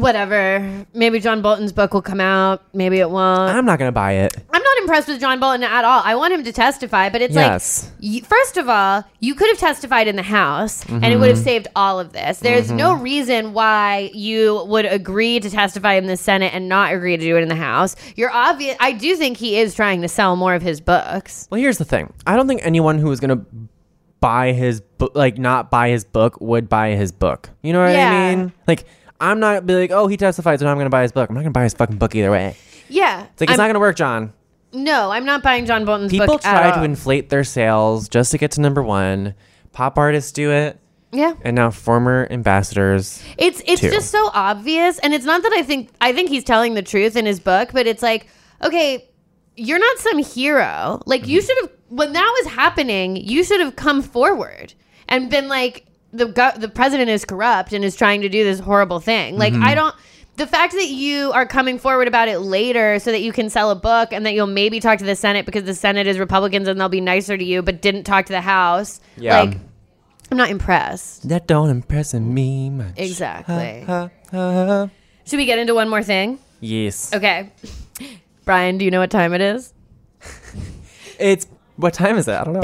whatever. Maybe John Bolton's book will come out. Maybe it won't. I'm not gonna buy it. I'm not impressed with John Bolton at all. I want him to testify, but it's Yes. like, y- first of all, you could have testified in the House and it would have mm-hmm. saved all of this. There's no mm-hmm. reason why you would agree to testify in the Senate and not agree to do it in the House. You're obvious. I do think he is trying to sell more of his books. Well, here's the thing. I don't think anyone who is gonna buy his book, like not buy his book, would buy his book. You know what Yeah. I mean? Like, I'm not be like, oh, he testified, so now I'm gonna buy his book. I'm not gonna buy his fucking book either way. Yeah. It's like it's I'm- not gonna work, John. no, I'm not buying John Bolton's People book try at to inflate their sales just to get to number one. Pop artists do it, yeah. and now former ambassadors. It's it's too. just so obvious, and it's not that I think I think he's telling the truth in his book, but it's like, okay, you're not some hero. Like you mm-hmm. should have when that was happening, you should have come forward and been like, the go- the president is corrupt and is trying to do this horrible thing. Like I mm-hmm. don't. The fact that you are coming forward about it later so that you can sell a book and that you'll maybe talk to the Senate because the Senate is Republicans and they'll be nicer to you, but didn't talk to the House. Yeah. Like, I'm not impressed. That don't impress me much. Exactly. Ha, ha, ha. Should we get into one more thing? Yes. Okay. Bryan, do you know what time it is? It's what time is it? I don't know.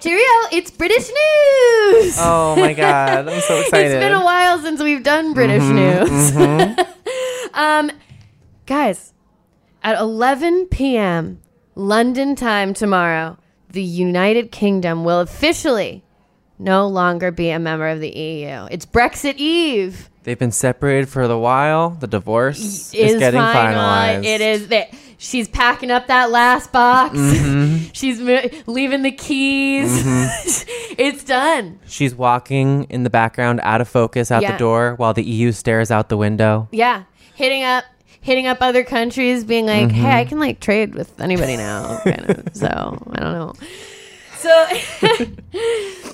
Cheerio, it's British news. Oh my god, I'm so excited. It's been a while since we've done British Mm-hmm, news. um, guys, at 11 p.m. London time tomorrow, the United Kingdom will officially no longer be a member of the EU. It's Brexit Eve. They've been separated for a while. The divorce is, is getting final. finalized. It is that she's packing up that last box. Mm-hmm. she's mo- leaving the keys. it's done. She's walking in the background, out of focus, out Yeah. the door, while the EU stares out the window. Yeah, hitting up, hitting up other countries, being like, Mm-hmm. "Hey, I can like trade with anybody now." kind of. So I don't know. So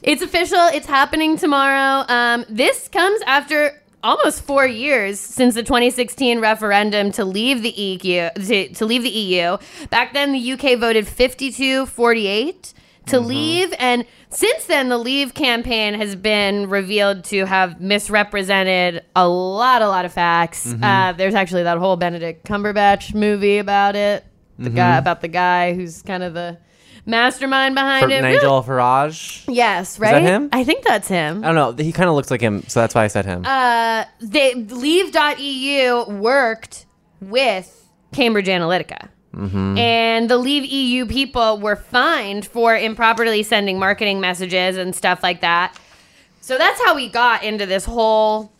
it's official. It's happening tomorrow. Um, this comes after almost four years since the 2016 referendum to leave the EU. To, to leave the EU. Back then, the UK voted 52-48 to mm-hmm. leave, and since then, the Leave campaign has been revealed to have misrepresented a lot, a lot of facts. Mm-hmm. Uh, there's actually that whole Benedict Cumberbatch movie about it. The guy mm-hmm. about the guy who's kind of the mastermind behind it. Nigel Farage. Yes, that right. him? I think that's him. I don't know. He kind of looks like him, so that's why I said him. Uh, they Leave.eu worked with Cambridge Analytica. And the Leave EU people were fined for improperly sending marketing messages and stuff like that. So that's how we got into this whole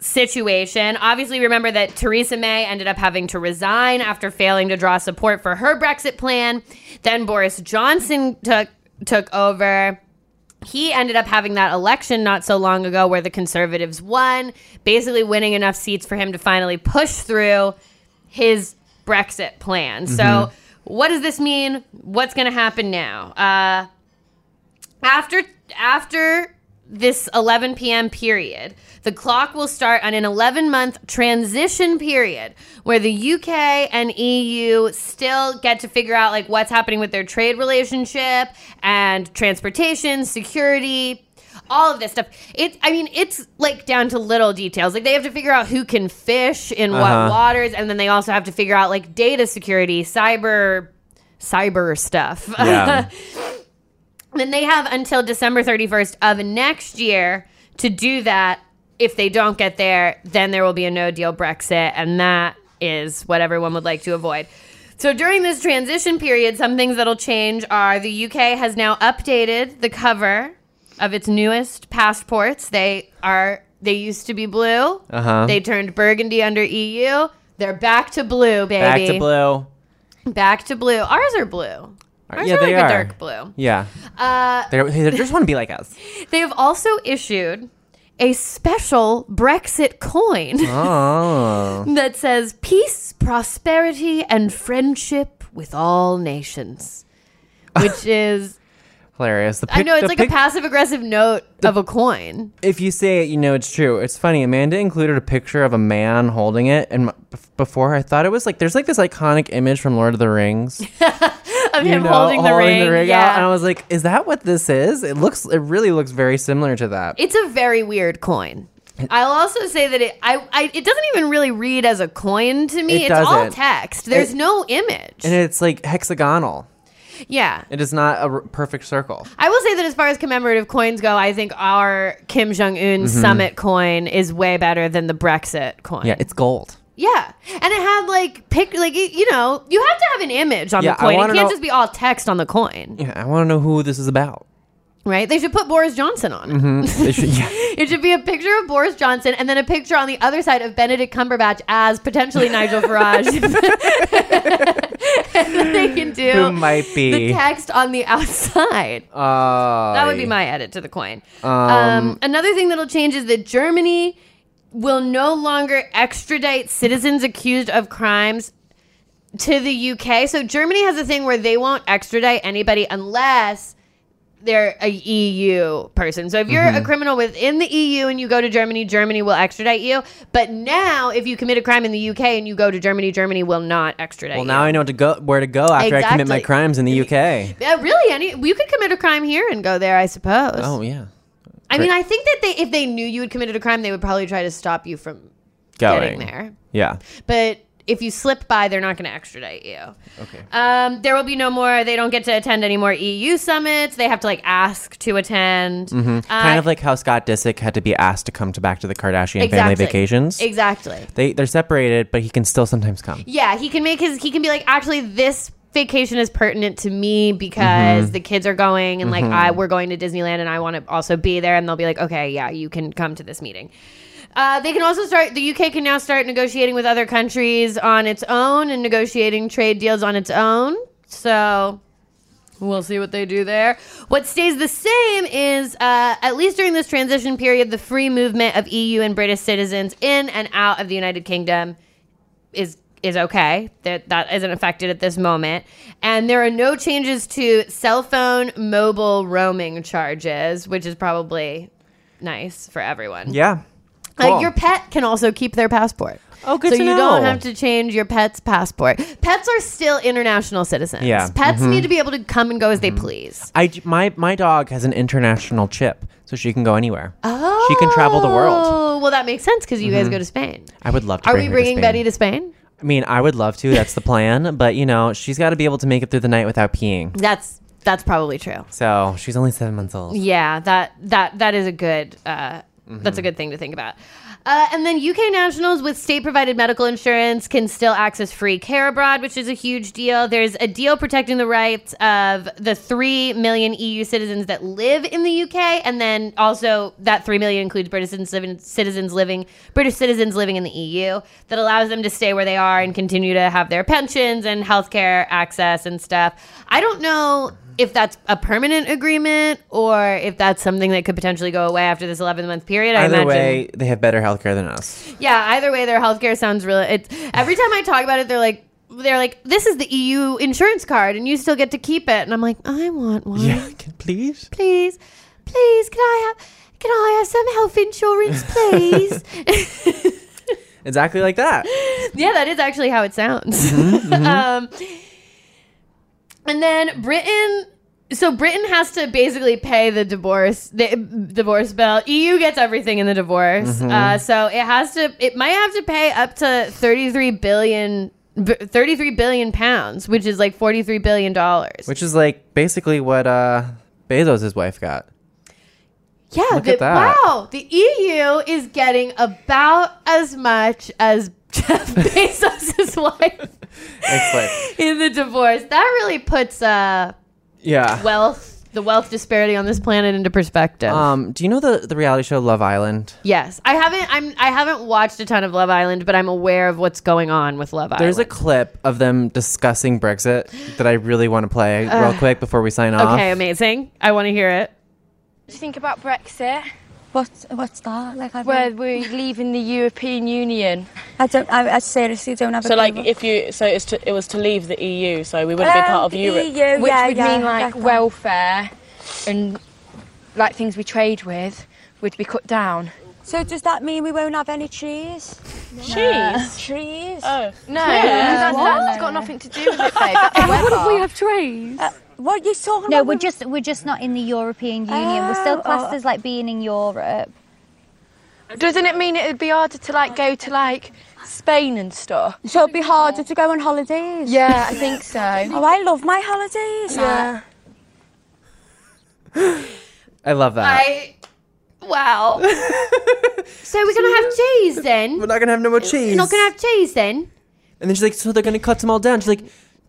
situation. Obviously, remember that Theresa May ended up having to resign after failing to draw support for her Brexit plan. Then Boris Johnson took took over. He ended up having that election not so long ago where the Conservatives won, basically winning enough seats for him to finally push through his Brexit plan. So, what does this mean? What's going to happen now? Uh, after after this 11 p.m. period, the clock will start on an 11 month transition period where the UK and EU still get to figure out like what's happening with their trade relationship and transportation, security, all of this stuff. It I mean, it's like down to little details. Like they have to figure out who can fish in what Uh-huh. waters and then they also have to figure out like data security, cyber cyber stuff. Yeah. then they have until December 31st of next year to do that. If they don't get there, then there will be a no deal Brexit, and that is what everyone would like to avoid. So during this transition period, some things that'll change are the UK has now updated the cover of its newest passports. They are they used to be blue. Uh-huh. They turned burgundy under EU. They're back to blue, baby. Back to blue. Back to blue. Ours are blue. Ours yeah, are they like are. a dark blue. Yeah. Uh, They just want to be like us. they have also issued a special Brexit coin Oh. that says peace, prosperity, and friendship with all nations. Which is, Hilarious. The I know it's the like pic- a passive aggressive note of a coin. If you say it, you know it's true. It's funny. Amanda included a picture of a man holding it, and before I thought it was like there's like this iconic image from Lord of the Rings Of you him know, holding the ring, out, yeah. and I was like, "Is that what this is?" It looks, it really looks very similar to that. It's a very weird coin. I'll also say that it I, I it doesn't even really read as a coin to me. It it's all text. There's It- no image. and it's like hexagonal. yeah. It is not a r- perfect circle. I will say that as far as commemorative coins go, I think our Kim Jong Un Mhm. summit coin is way better than the Brexit coin. Yeah, it's gold. Yeah, and it had like pic, like y- you know, you have to have an image on Yeah, the I coin. It wanna can't know- just be all text on the coin, Yeah, I want to know who this is about. right? They should put Boris Johnson on it. hmm They should, yeah. It should be a picture of Boris Johnson and then a picture on the other side of Benedict Cumberbatch as potentially Nigel Farage. and then they can do Who might be. the text on the outside. Uh, That would be my edit to the coin. Um, Um, another thing that'll change is that Germany will no longer extradite citizens accused of crimes to the UK. So Germany has a thing where they won't extradite anybody unless they're a EU person. So if you're a Mhm. criminal within the EU and you go to Germany, Germany will extradite you. But now, if you commit a crime in the UK and you go to Germany, Germany will not extradite Well, you. now I know to go where to go after I commit my crimes in the UK. Yeah, really, any you could commit a crime here and go there, I suppose. Oh yeah, I mean, I think that they, if they knew you had committed a crime, they would probably try to stop you from going getting there. Yeah. But if you slip by, they're not going to extradite you. Okay. Um, there will be no more. They don't get to attend any more EU summits. They have to like ask to attend. hmm Uh, kind of like how Scott Disick had to be asked to come to back to the Kardashian family Exactly. vacations. Exactly. They they're separated, but he can still sometimes come. Yeah, he can make his. He can be like, actually, this vacation is pertinent to me because Mhm. the kids are going and like Mhm. I we're going to Disneyland and I want to also be there and they'll be like, okay, yeah, you can come to this meeting. Uh, they can also start. The UK can now start negotiating with other countries on its own and negotiating trade deals on its own. So We'll see what they do there. What stays the same is, uh, at least during this transition period, the free movement of EU and British citizens in and out of the United Kingdom is is okay. That that isn't affected at this moment, and there are no changes to cell phone mobile roaming charges, which is probably nice for everyone. Yeah. Like your pet can also keep their passport. Oh, good so to you don't have to change your pet's passport. Pets are still international citizens. Yeah. Pets Mhm. need to be able to come and go as they please. I j- my my dog has an international chip, so she can go anywhere. Oh, She can travel the world. Oh, well, that makes sense because you guys Mhm. go to Spain. I would love to. Are bring we her to bringing Spain. Betty to Spain? I mean, I would love to. That's the plan. But you know, she's got to be able to make it through the night without peeing. That's that's probably true. So she's only seven months old. Yeah, that that that is a good uh, that's Mm-hmm. a good thing to think about. Uh, and then UK nationals with state provided medical insurance can still access free care abroad, which is a huge deal. There's a deal protecting the rights of the 3 million EU citizens that live in the UK. And then also that 3 million includes British citizens living, British citizens living in the EU that allows them to stay where they are and continue to have their pensions and healthcare access and stuff. I don't know if that's a permanent agreement or if that's something that could potentially go away after this 11 month period. I Either imagine. way, they have better healthcare than us. Yeah, either way, their healthcare sounds really. It's every time I talk about it, they're like, they're like, this is the EU insurance card, and you still get to keep it. And I'm like, I want one. Yeah, can, please. please, please, can I have, can I have some health insurance, please? Exactly like that. yeah, that is actually how it sounds. Mm-hmm, um, and then Britain. So Britain has to basically pay the divorce the divorce bill. EU gets everything in the divorce. Mhm. Uh, so it has to. It might have to pay up to thirty three billion. 33 billion pounds, which is like 43 billion dollars. Which is like basically what uh Bezos' wife got. Yeah, Look the, at that. wow. The EU is getting about as much as Jeff Bezos' wife Excellent. in the divorce. That really puts uh, Yeah. wealth, the wealth disparity on this planet into perspective. Um, do you know the the reality show Love Island? yes, I haven't. I'm. I haven't watched a ton of Love Island, but I'm aware of what's going on with Love Island. There's a clip of them discussing Brexit that I really want to play real quick before we sign off. okay, amazing. I want to hear it. do you think about Brexit? What, what's that? Like, I Where we're leaving the European Union. I don't. I, I seriously don't have. So a like clue. if you so it's to, it was to leave the EU, so we wouldn't be part of Um, Europe. EU, Which yeah, would yeah, mean like welfare and like things we trade with would be cut down. So does that mean we won't have any trees? Cheese? Trees? Oh. No, Trees? that's, What? that's got nothing to do with it, babe. Why wouldn't we have trees? Uh, what are you talking No, about? No, we're just we're just not in the European Union. we're still Oh, classed oh. as like being in Europe. Doesn't it mean it would be harder to like go to like Spain and stuff? So it'd be harder to go on holidays? Yeah, I think so. Oh, I love my holidays. Yeah. I love that. I wow. so we're gonna have cheese then. We're not gonna have no more cheese. We're not gonna have cheese then. And then she's like, so they're gonna cut them all down. She's like,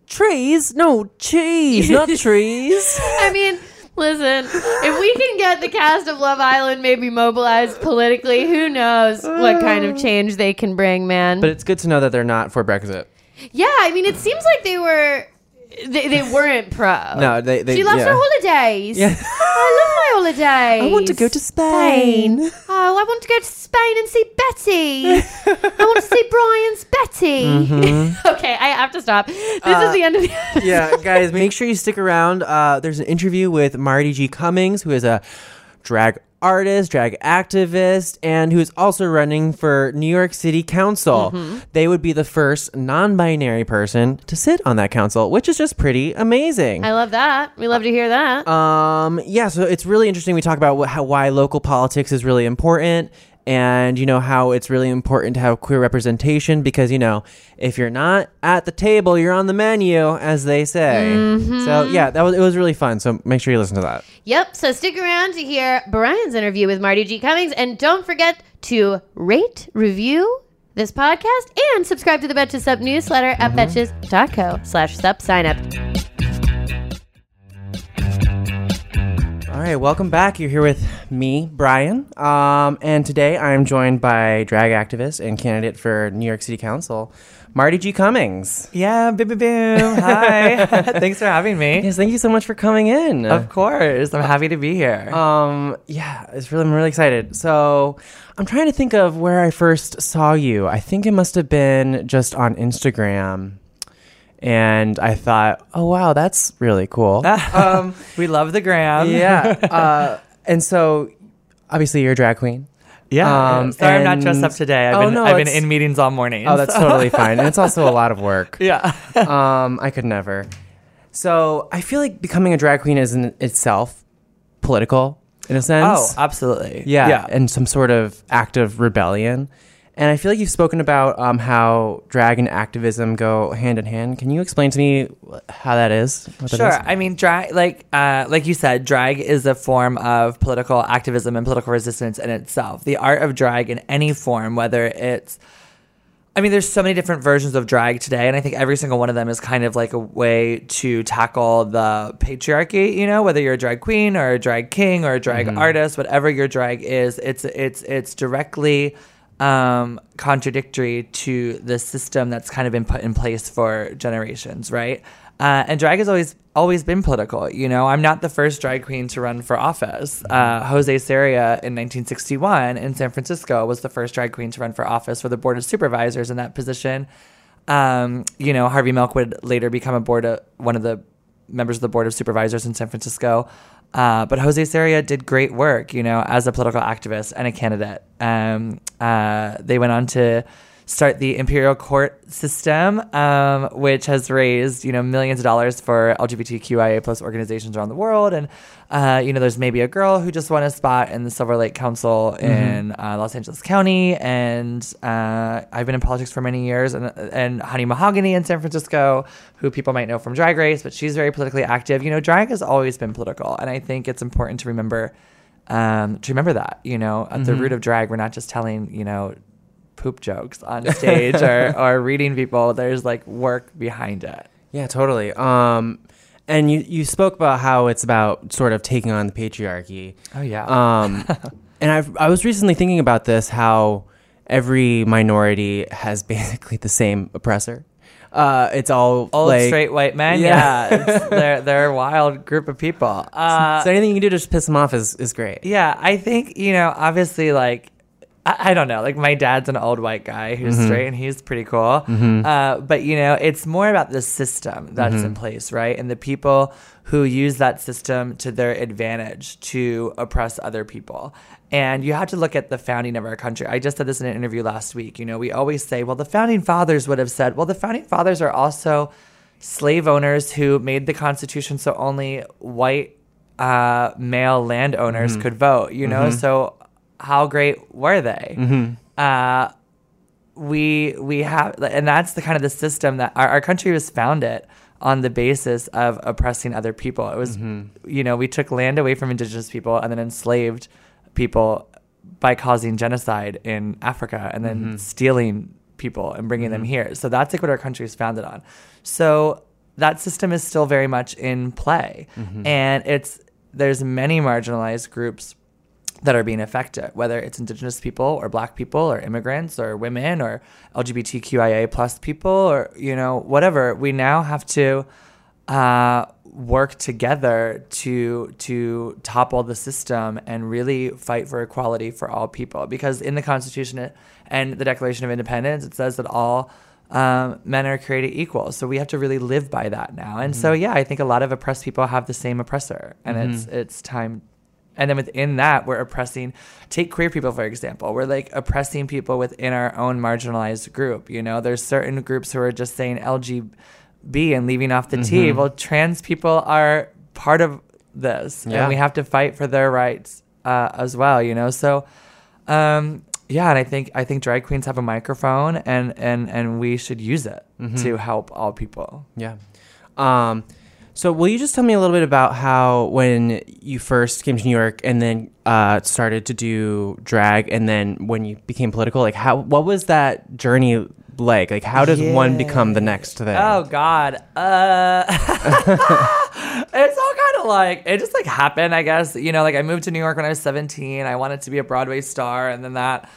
trees? No, cheese, not trees. I mean, listen, if we can get the cast of Love Island maybe mobilized politically, who knows what kind of change they can bring, man. But it's good to know that they're not for Brexit. yeah, I mean, it seems like they were. They, they weren't pro. No, they- they- She loves yeah. her holidays. Yeah. I love my holidays. I want to go to Spain. Oh, I want to go to Spain and see Betty. I want to see Bryan's Betty. Mhm. okay, I have to stop. This Uh, is the end of the yeah, guys, make sure you stick around. Uh, there's an interview with Marti G. Cummings, who is a drag artist, drag activist, and who is also running for New York City Council. Mhm. They would be the first non binary person to sit on that council, which is just pretty amazing. I love that. We love to hear that. Um, yeah, so it's really interesting. We talk about what, how, why local politics is really important and, you know, how it's really important to have queer representation because, you know, if you're not at the table, you're on the menu, as they say. Mhm. So, yeah, that was, it was really fun. So make sure you listen to that. Yep. So stick around to hear Bryan's interview with Marti G. Cummings. And don't forget to rate, review this podcast, and subscribe to the Betches Sup newsletter at betches.co slash sup sign up. Right, welcome back. You're here with me, Bryan. Um, and today I'm joined by drag activist and candidate for New York City Council, Marti G. Cummings. Yeah, boom, boom, boom. Hi. Thanks for having me. Yes, thank you so much for coming in. Of course. I'm happy to be here. Um, yeah, it's really, I'm really excited. So I'm trying to think of where I first saw you. I think it must have been just on Instagram. And I thought, oh, wow, that's really cool. um, we love the gram. yeah. Uh, and so obviously you're a drag queen. Yeah. Um, Sorry, I'm not dressed up today. I've Oh, been no, I've been in meetings all morning. Oh, that's totally fine. And it's also a lot of work. Yeah. um, I could never. So I feel like becoming a drag queen is in itself political in a sense. Oh, absolutely. Yeah, Yeah. and some sort of act of rebellion. And I feel like you've spoken about um, how drag and activism go hand in hand. Can you explain to me how that is? Sure. is? I mean, drag, like, uh, like you said, drag is a form of political activism and political resistance in itself. The art of drag in any form, whether it's, I mean, there's so many different versions of drag today, and I think every single one of them is kind of like a way to tackle the patriarchy. You know, whether you're a drag queen or a drag king or a drag Mhm. artist, whatever your drag is, it's it's it's directly um, contradictory to the system that's kind of been put in place for generations, right? Uh, and drag has always always been political. You know, I'm not the first drag queen to run for office. Uh, Jose Sarria in 1961 in San Francisco was the first drag queen to run for office for the board of supervisors in that position. Um, you know, Harvey Milk would later become a board of, one of the members of the board of supervisors in San Francisco. Uh, but Jose Sarria did great work, you know, as a political activist and a candidate. Um, uh, they went on to start the imperial court system, um, which has raised, you know, millions of dollars for LGBTQIA plus organizations around the world. And, uh, you know, there's Maebe A. Girl who just won a spot in the Silver Lake Council in uh, Los Angeles County. And uh, I've been in politics for many years. And, and Honey Mahogany in San Francisco, who people might know from Drag Race, but she's very politically active. You know, drag has always been political. And I think it's important to remember um, to remember that, you know, at the Mhm. root of drag, we're not just telling, you know, poop jokes on stage or, or reading people. There's like work behind it. Yeah, totally. Um, and you, you spoke about how it's about sort of taking on the patriarchy. Oh, yeah. Um, and I've, I was recently thinking about this how every minority has basically the same oppressor. Uh, it's all Old like, straight white men. Yeah. it's, they're, they're a wild group of people. Uh, so anything you can do to just piss them off is, is great. Yeah, I think, you know, obviously, like, I, I don't know. Like my dad's an old white guy who's Mhm. straight and he's pretty cool. Mhm. Uh, but you know, it's more about the system that's in Mhm. place, right? And the people who use that system to their advantage to oppress other people. And you have to look at the founding of our country. I just said this in an interview last week. You know, we always say, well, the founding fathers would have said, well, the founding fathers are also slave owners who made the Constitution so only white uh, male landowners Mhm. could vote. You know, Mhm. so how great were they? Mhm. Uh, we we have, and that's the kind of the system that our, our country was founded on the basis of oppressing other people. It was, Mhm. you know, we took land away from indigenous people and then enslaved people by causing genocide in Africa and then Mhm. stealing people and bringing them Mhm. here. So that's like what our country is founded on. So that system is still very much in play, Mhm. and it's there's many marginalized groups that are being affected, whether it's indigenous people or black people or immigrants or women or LGBTQIA plus people or you know whatever. We now have to uh, work together to to topple the system and really fight for equality for all people. Because in the Constitution and the Declaration of Independence, it says that all um, men are created equal. So we have to really live by that now. And so Mhm. yeah, I think a lot of oppressed people have the same oppressor, and it's Mhm. it's time. And then within that, we're oppressing. Take queer people for example. We're like oppressing people within our own marginalized group. You know, there's certain groups who are just saying LGB and leaving off the T. Mhm. Well, trans people are part of this, Yeah. and we have to fight for their rights uh, as well. You know, so um, yeah, and I think I think drag queens have a microphone, and and and we should use it Mhm. to help all people. Yeah. Um, so will you just tell me a little bit about how when you first came to New York and then uh, started to do drag, and then when you became political, like how what was that journey like? Like how does one become the next thing? Oh God. Uh It's all kind of like it just like happened, I guess. You know, like I moved to New York when I was 17. I wanted to be a Broadway star and then that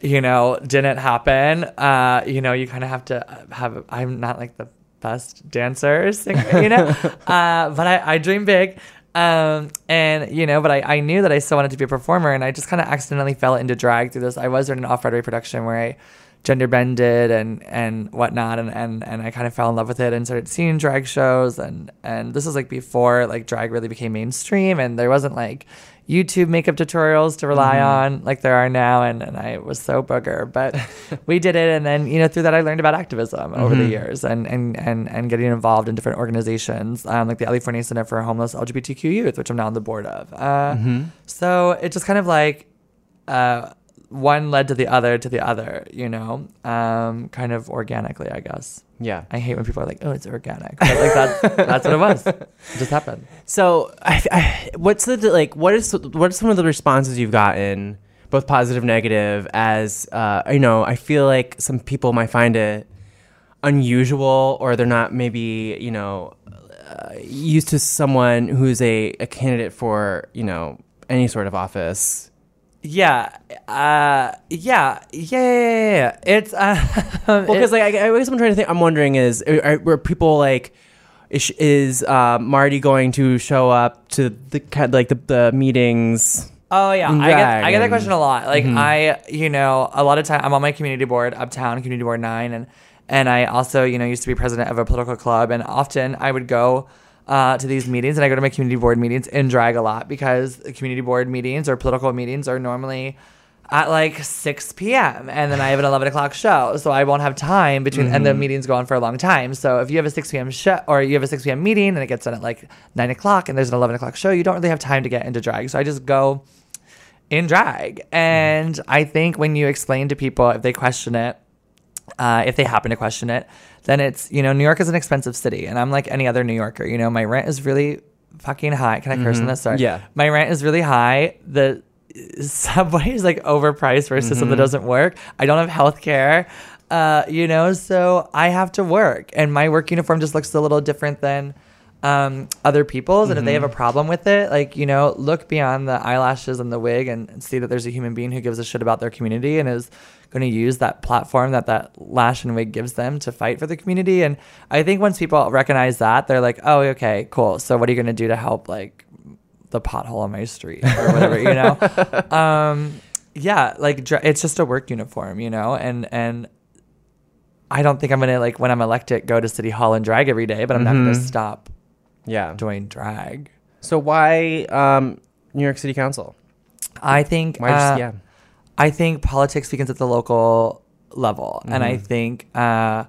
you know, didn't happen. Uh, you know, you kind of have to have I'm not like the best dancer, singer, you know. uh, but I I dream big. Um, and you know, but I, I knew that I still wanted to be a performer and I just kind of accidentally fell into drag through this. I was in an off-Broadway production where I gender bended and and whatnot and, and and I kind of fell in love with it and started seeing drag shows and and this was like before like drag really became mainstream and there wasn't like YouTube makeup tutorials to rely Mhm. on like there are now and, and I was so booger but we did it and then you know through that I learned about activism over the Mhm. years and, and and and getting involved in different organizations um, like the Ali Forney Center for Homeless LGBTQ Youth which I'm now on the board of uh, Mhm. so it just kind of like uh, one led to the other to the other, you know, um, kind of organically, I guess. Yeah. I hate when people are like, "Oh, it's organic," but like that's that's what it was. It just happened. So, I, I, what's the like? What is what are some of the responses you've gotten, both positive, negative? As uh, you know, I feel like some people might find it unusual, or they're not maybe you know uh, used to someone who's a, a candidate for you know any sort of office. Yeah, uh, yeah, yeah, yeah, yeah, yeah. It's uh, Well, because like I, I guess I'm trying to think. I'm wondering is are, were people like. Is, is uh, Marti going to show up to the kind like the, the meetings? Oh yeah, I get I get that question a lot. Like Mhm. I, you know, a lot of time I'm on my community board uptown, community board nine, and and I also, you know, used to be president of a political club, and often I would go uh, to these meetings, and I go to my community board meetings in drag a lot because the community board meetings or political meetings are normally at like 6 p.m. and then I have an 11 o'clock show, so I won't have time between, and the Mhm. meetings go on for a long time. So if you have a 6 p.m. show or you have a 6 p.m. meeting and it gets done at like 9 o'clock, and there's an 11 o'clock show, you don't really have time to get into drag. So I just go in drag. And I think when you explain to people, if they question it, uh, if they happen to question it, then it's, you know, New York is an expensive city. And I'm like any other New Yorker. You know, my rent is really fucking high. Can I curse on Mhm. this? Sorry. Yeah. My rent is really high. The subway is like overpriced for a system that Mhm. doesn't work. I don't have health care. Uh, you know, so I have to work. And my work uniform just looks a little different than um, other people's. And if they have a Mhm. problem with it, like, you know, look beyond the eyelashes and the wig and, and see that there's a human being who gives a shit about their community and is going to use that platform that that lash and wig gives them to fight for the community. And I think once people recognize that, they're like, oh, okay, cool. So what are you going to do to help, like, the pothole on my street or whatever, you know? um, yeah, like it's just a work uniform, you know, and and I don't think I'm gonna like when I'm elected go to City Hall and drag every day, but I'm not Mhm. gonna stop Yeah. doing drag. So why um, New York City Council? I think Why just- uh, yeah. I think politics begins at the local level, and I Mhm. think uh,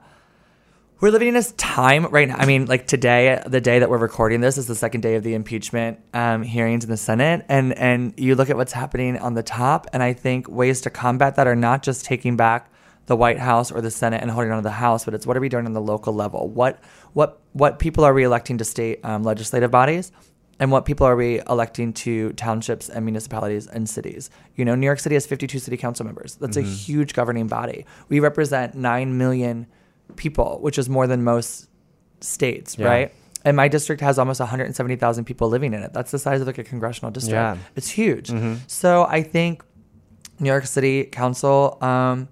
we're living in this time right now. I mean, like today, the day that we're recording this is the second day of the impeachment um, hearings in the Senate, and and you look at what's happening on the top, and I think ways to combat that are not just taking back the White House or the Senate and holding on to the House, but it's what are we doing on the local level? What what what people are we electing to state um, legislative bodies? And what people are we electing to townships and municipalities and cities? You know, New York City has 52 city council members. That's a Mhm. huge governing body. We represent 9 million people, which is more than most states, Yeah. right? And my district has almost 170,000 people living in it. That's the size of like a congressional district. Yeah. It's huge. Mhm. So I think New York City Council um,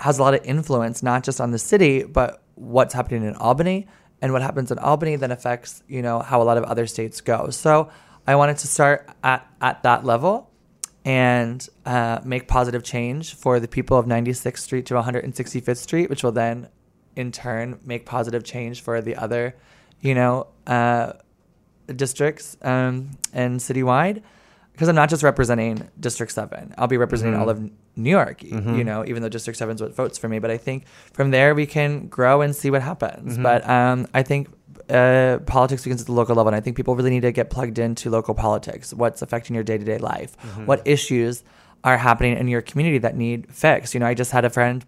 has a lot of influence, not just on the city, but what's happening in Albany. And what happens in Albany then affects, you know, how a lot of other states go. So I wanted to start at, at that level and uh, make positive change for the people of 96th Street to 165th Street, which will then in turn make positive change for the other, you know, uh, districts um, and citywide. Because I'm not just representing District 7, I'll be representing Mhm. all of New York, Mhm. you know, even though District 7 is what votes for me. But I think from there we can grow and see what happens. Mhm. But um, I think uh, politics begins at the local level. And I think people really need to get plugged into local politics. What's affecting your day to day life? Mhm. What issues are happening in your community that need fixed? You know, I just had a friend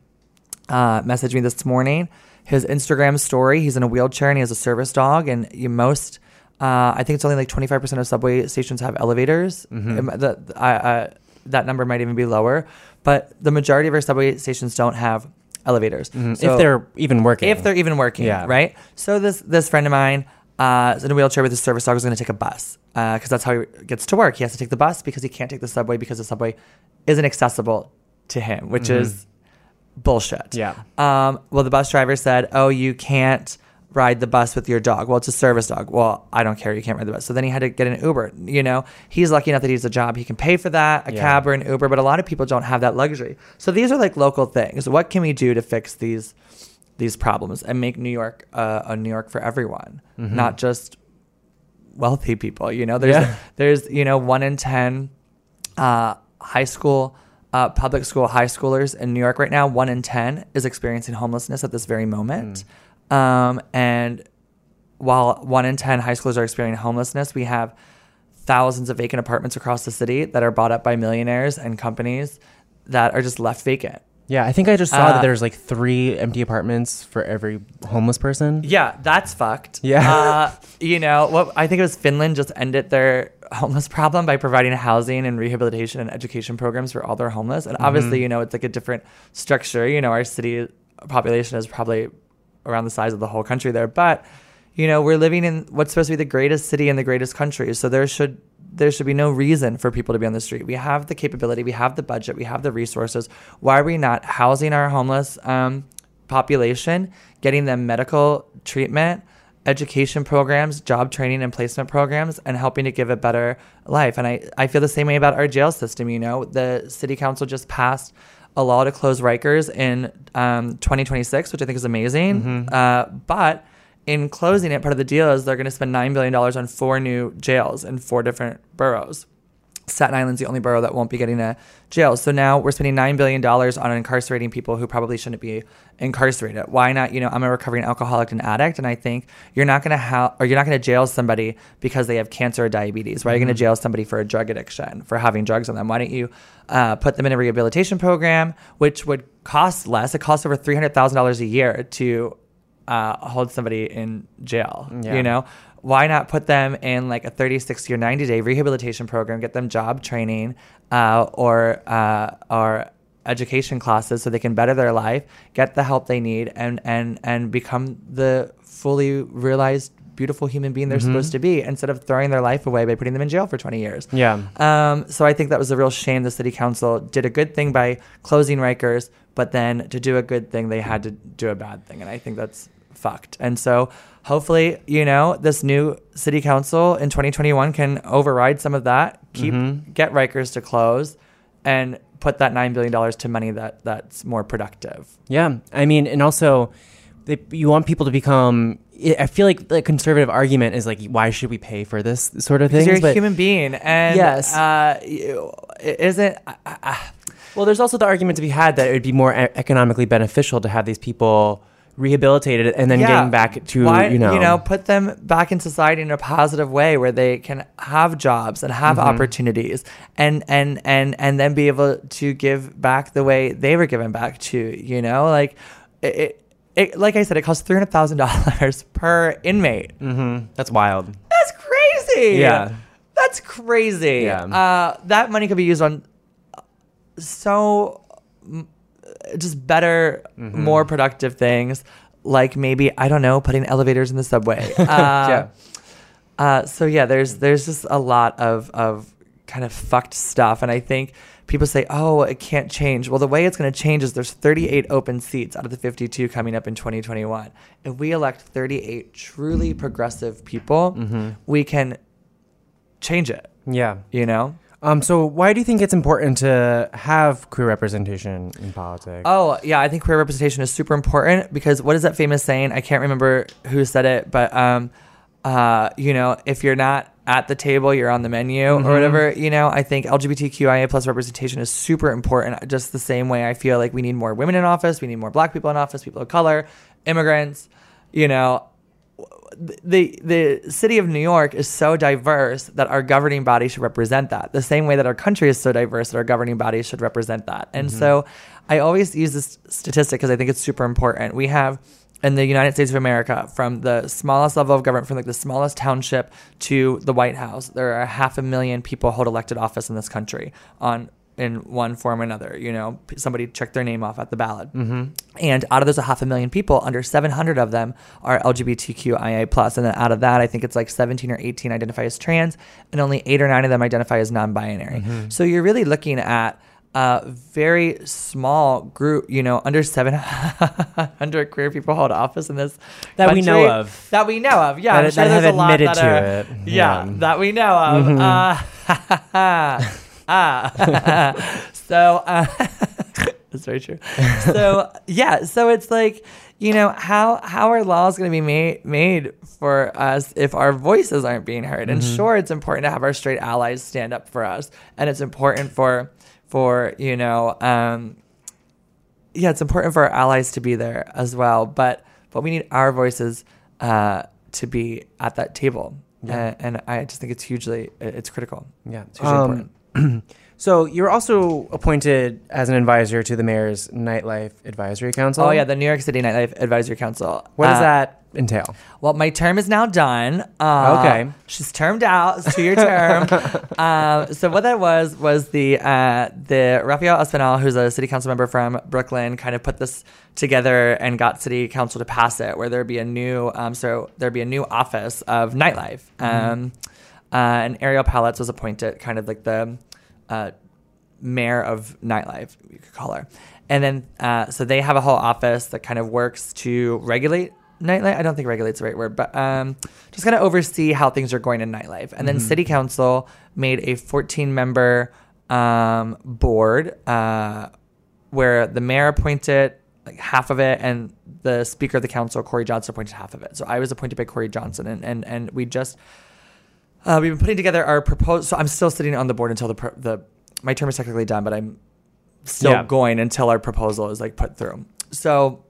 uh, message me this morning. His Instagram story, he's in a wheelchair and he has a service dog. And you most, uh, I think it's only like 25% of subway stations have elevators. Mhm. Um, the- I- I- that number might even be lower. But the majority of our subway stations don't have elevators. Mhm. So- if they're even working. if they're even working, Yeah. right? So this this friend of mine uh, is in a wheelchair with his service dog is going to take a bus because that's how he gets to work. He has to take the bus because he can't take the subway because the subway isn't accessible to him, which Mhm. is bullshit. Yeah. Um, well, the bus driver said, "Oh, you can't." Ride the bus with your dog. Well, it's a service dog. Well, I don't care. You can't ride the bus. So then he had to get an Uber. You know, he's lucky enough that he has a job. He can pay for that, a Yeah. cab or an Uber. But a lot of people don't have that luxury. So these are like local things. What can we do to fix these these problems and make New York uh, a New York for everyone, Mhm. not just wealthy people. You know, there's Yeah. there's you know one in ten uh, high school. Uh, public school high schoolers in New York right now, one in 10 is experiencing homelessness at this very moment. Um, and while one in 10 high schoolers are experiencing homelessness, we have thousands of vacant apartments across the city that are bought up by millionaires and companies that are just left vacant. Yeah, I think I just saw Uh, that there's like three empty apartments for every homeless person. Yeah, that's fucked. Yeah. Uh, you know, what I think it was Finland just ended their homeless problem by providing housing and rehabilitation and education programs for all their homeless. And obviously, Mhm. you know, it's like a different structure. You know, our city population is probably around the size of the whole country there, but you know, we're living in what's supposed to be the greatest city in the greatest country. So there should there should be no reason for people to be on the street. We have the capability, we have the budget, we have the resources. Why are we not housing our homeless um, population, getting them medical treatment, education programs, job training and placement programs, and helping to give a better life? And I, I feel the same way about our jail system. You know, the city council just passed a law to close Rikers in um, 2026, which I think is amazing. Uh, but in closing it, part of the deal is they're going to spend $9 billion on four new jails in four different boroughs. Staten Island's the only borough that won't be getting a jail. So now we're spending $9 billion on incarcerating people who probably shouldn't be incarcerated. Why not? You know, I'm a recovering alcoholic and addict, and I think you're not going to have, or you're not going to jail somebody because they have cancer or diabetes. Why are you going to Mhm. jail somebody for a drug addiction, for having drugs on them? Why don't you uh, put them in a rehabilitation program, which would cost less? It costs over $300,000 a year to uh, hold somebody in jail. Yeah. You know, why not put them in like a 30, 60, or 90 day rehabilitation program, get them job training uh, or, uh, or education classes so they can better their life, get the help they need, and, and, and become the fully realized, beautiful human being they're Mhm. supposed to be instead of throwing their life away by putting them in jail for 20 years. Yeah. Um, so I think that was a real shame. The city council did a good thing by closing Rikers, but then to do a good thing, they had to do a bad thing. And I think that's fucked. And so hopefully, you know, this new city council in 2021 can override some of that, keep, Mhm. get Rikers to close and put that nine billion dollars to money that that's more productive. Yeah, I mean, and also, they, you want people to become. I feel like the conservative argument is like, why should we pay for this sort of thing? you're a human being, and Yes. uh, you- isn't Well, there's also the argument to be had that it would be more economically beneficial to have these people rehabilitated and then Yeah. getting back to Why, you know, put them back in society in a positive way where they can have jobs and have Mhm. opportunities and and and and then be able to give back the way they were given back to you know like it, it, like I said it costs three hundred thousand dollars per inmate Mm-hmm. That's wild. that's crazy Yeah. that's crazy Yeah. uh, that money could be used on so just better Mhm. more productive things like maybe I don't know putting elevators in the subway uh, Yeah. uh, so yeah, there's there's just a lot of of kind of fucked stuff, and I think people say, "Oh, it can't change." Well, the way it's going to change is there's 38 open seats out of the 52 coming up in 2021. If we elect 38 truly progressive people, Mhm. we can change it. Yeah. You know. Um. So, why do you think it's important to have queer representation in politics? Oh, yeah, I think queer representation is super important because what is that famous saying? I can't remember who said it, but um uh you know, if you're not at the table, you're on the menu Mhm. or whatever, you know, I think LGBTQIA plus representation is super important just the same way I feel like we need more women in office, we need more black people in office, people of color, immigrants, you know, the the city of New York is so diverse that our governing body should represent that. The same way that our country is so diverse that our governing body should represent that. And Mhm. so I always use this statistic because I think it's super important. We have in the United States of America, from the smallest level of government, from like the smallest township to the White House, there are half a million people hold elected office in this country on in one form or another. You know, somebody checked their name off at the ballot. Mhm. And out of those a half a million people, under 700 of them are LGBTQIA plus, and then out of that, I think it's like 17 or 18 identify as trans, and only eight or nine of them identify as non-binary. Mhm. So you're really looking at a very small group, you know, under 700 queer people hold office in this That we know of. That we know of. Yeah, That- I'm sure that have a lot admitted that to are- it. Yeah, Yeah. that we know of. Mhm. Uh, ah. so uh, that's very true. So yeah, so it's like you know how how are laws going to be made made for us if our voices aren't being heard? And Mhm. sure, it's important to have our straight allies stand up for us, and it's important for for you know um, yeah, it's important for our allies to be there as well. But but we need our voices uh, to be at that table, Yeah. and, and I just think it's hugely it's critical. Yeah, it's hugely Um, important. so you're also appointed as an advisor to the mayor's nightlife advisory council. Oh yeah, the New York City Nightlife Advisory Council. What does Uh, that entail? Well, my term is now done. Uh, Okay. she's termed out. It's two year term. um, so what that was was the uh, the Rafael Espinal, who's a city council member from Brooklyn, kind of put this together and got city council to pass it, where there'd be a new um, so there'd be a new office of nightlife. Mhm. Um, uh, and Ariel Palitz was appointed kind of like the uh, mayor of nightlife, you could call her. And then, uh, so they have a whole office that kind of works to regulate nightlife. I don't think regulate's the right word, but um, just kind of oversee how things are going in nightlife. And then Mhm. city council made a 14 member um, board uh, where the mayor appointed like half of it and the speaker of the council, Corey Johnson, appointed half of it. So I was appointed by Corey Johnson and, and, and we just, uh, we've been putting together our proposal. So I'm still sitting on the board until the, pro- the my term is technically done, but I'm still Yeah. going until our proposal is like put through. So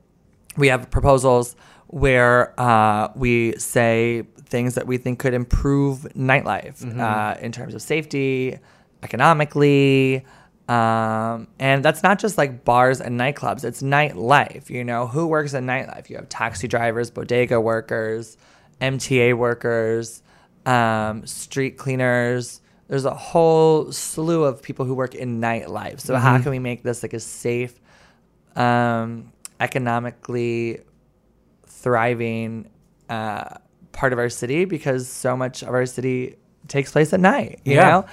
we have proposals where uh, we say things that we think could improve nightlife Mhm. uh, in terms of safety, economically. Um, and that's not just like bars and nightclubs, it's nightlife. You know, who works in nightlife? You have taxi drivers, bodega workers, MTA workers, um, street cleaners. There's a whole slew of people who work in nightlife. So, how Mhm. can we make this like a safe, um, economically thriving uh, part of our city? Because so much of our city takes place at night, you Yeah. know?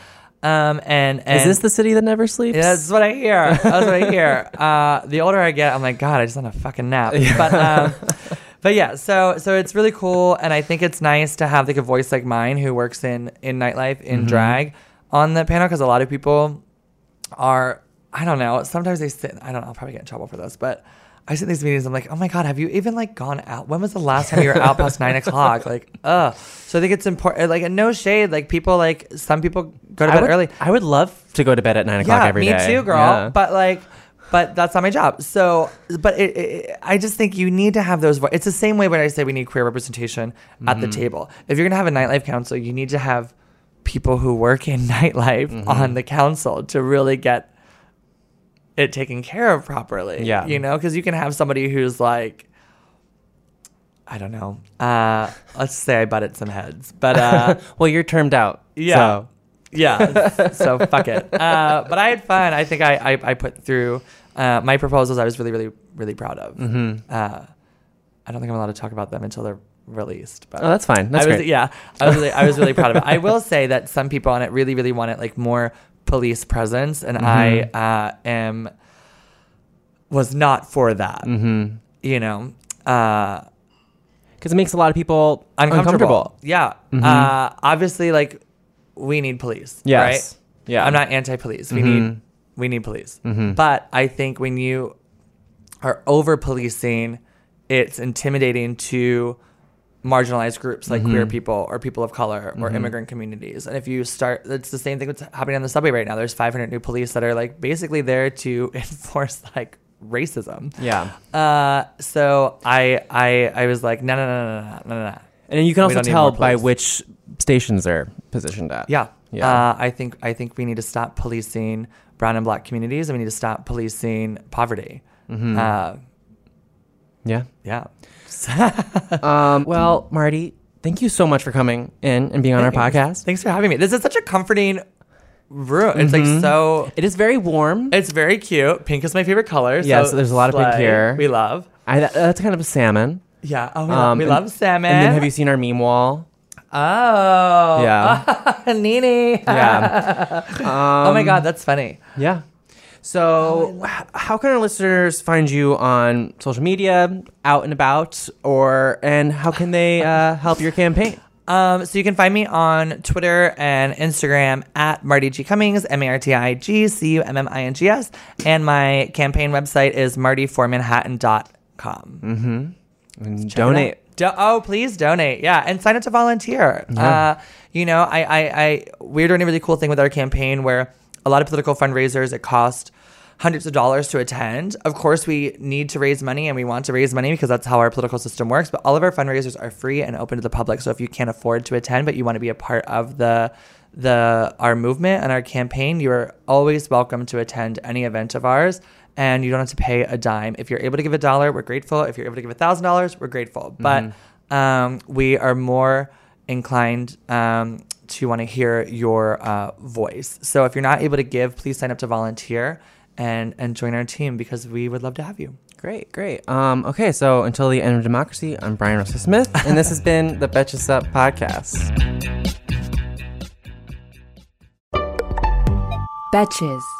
Um, and, and Is this the city that never sleeps? yeah, that's what I hear. That's what I hear. Uh, the older I get, I'm like, God, I just want a fucking nap. But, um, but yeah, so so it's really cool, and I think it's nice to have like a voice like mine who works in in nightlife in Mhm. drag on the panel because a lot of people are I don't know. Sometimes they sit. I don't know. I'll probably get in trouble for this, but I sit in these meetings. I'm like, oh my god, have you even like gone out? When was the last time you were out past nine o'clock? Like, ugh. So I think it's important. Like, no shade. Like people, like some people go to I bed would, early. I would love to go to bed at nine o'clock yeah, every me day. too, girl. Yeah. But like, but that's not my job. So, but it, it, I just think you need to have those. Vo- it's the same way when I say we need queer representation at the Mhm. table. If you're gonna have a nightlife council, you need to have people who work in nightlife Mhm. on the council to really get it taken care of properly. Yeah. you know, because you can have somebody who's like. I don't know. Uh, let's say I butted some heads, but uh, well, you're termed out. yeah. so. Yeah. so fuck it. Uh, but I had fun. I think I, I, I put through uh, my proposals I was really, really, really proud of. Mhm. Uh, I don't think I'm allowed to talk about them until they're released. But Oh, that's fine. That's I was, great. Yeah. I was really I was really proud of it. I will say that some people on it really, really wanted like more police presence and Mhm. I uh, am was not for that. Mhm. You know. Uh because it makes a lot of people uncomfortable. Yeah. Mhm. Uh, obviously, like we need police. Yes. Right. Yeah. I'm not anti-police. We Mhm. need we need police. Mhm. But I think when you are over policing, it's intimidating to marginalized groups like queer Mhm. people or people of color or Mhm. immigrant communities. And if you start, it's the same thing that's happening on the subway right now. There's 500 new police that are like basically there to enforce like racism. Yeah. Uh, so I I I was like, no no no no no no no. And you can also tell by which stations they're positioned at. Yeah. Yeah. Uh, I think I think we need to stop policing brown and black communities, and we need to stop policing poverty. Mhm. Uh, yeah. yeah. um, well, Marti, thank you so much for coming in and being on our podcast. Thanks for having me. This is such a comforting room. It's Mhm. like so. It is very warm. It's very cute. Pink is my favorite color. Yes, so there's a lot of pink here. We love. I, that's kind of a salmon. Yeah. Oh, we, love, we and- love salmon. And then have you seen our meme wall? Oh. Yeah. Nene. Yeah. oh my Um, god, that's funny. Yeah. So, how can our listeners find you on social media, out and about, or and how can they uh, help your campaign? Um, so you can find me on Twitter and Instagram at Marti G Cummings, M A R T I G C U M M I N G S. And my campaign website is martiformanhattan.com. Mm-hmm. And donate. Do- oh, please donate. Yeah. And sign up to volunteer. Yeah. Uh, you know, I, I, I, we're doing a really cool thing with our campaign where a lot of political fundraisers, it cost hundreds of dollars to attend. Of course, we need to raise money and we want to raise money because that's how our political system works. But all of our fundraisers are free and open to the public. So if you can't afford to attend, but you want to be a part of the the our movement and our campaign, you are always welcome to attend any event of ours. And you don't have to pay a dime. If you're able to give a dollar, we're grateful. If you're able to give a thousand dollars, we're grateful. But um, we are more inclined um, to want to hear your uh, voice. So if you're not able to give, please sign up to volunteer and and join our team because we would love to have you. Great, great. Um, okay, so until the end of democracy, I'm Bryan Russell Smith, and this has been the Betches Sup podcast. Betches.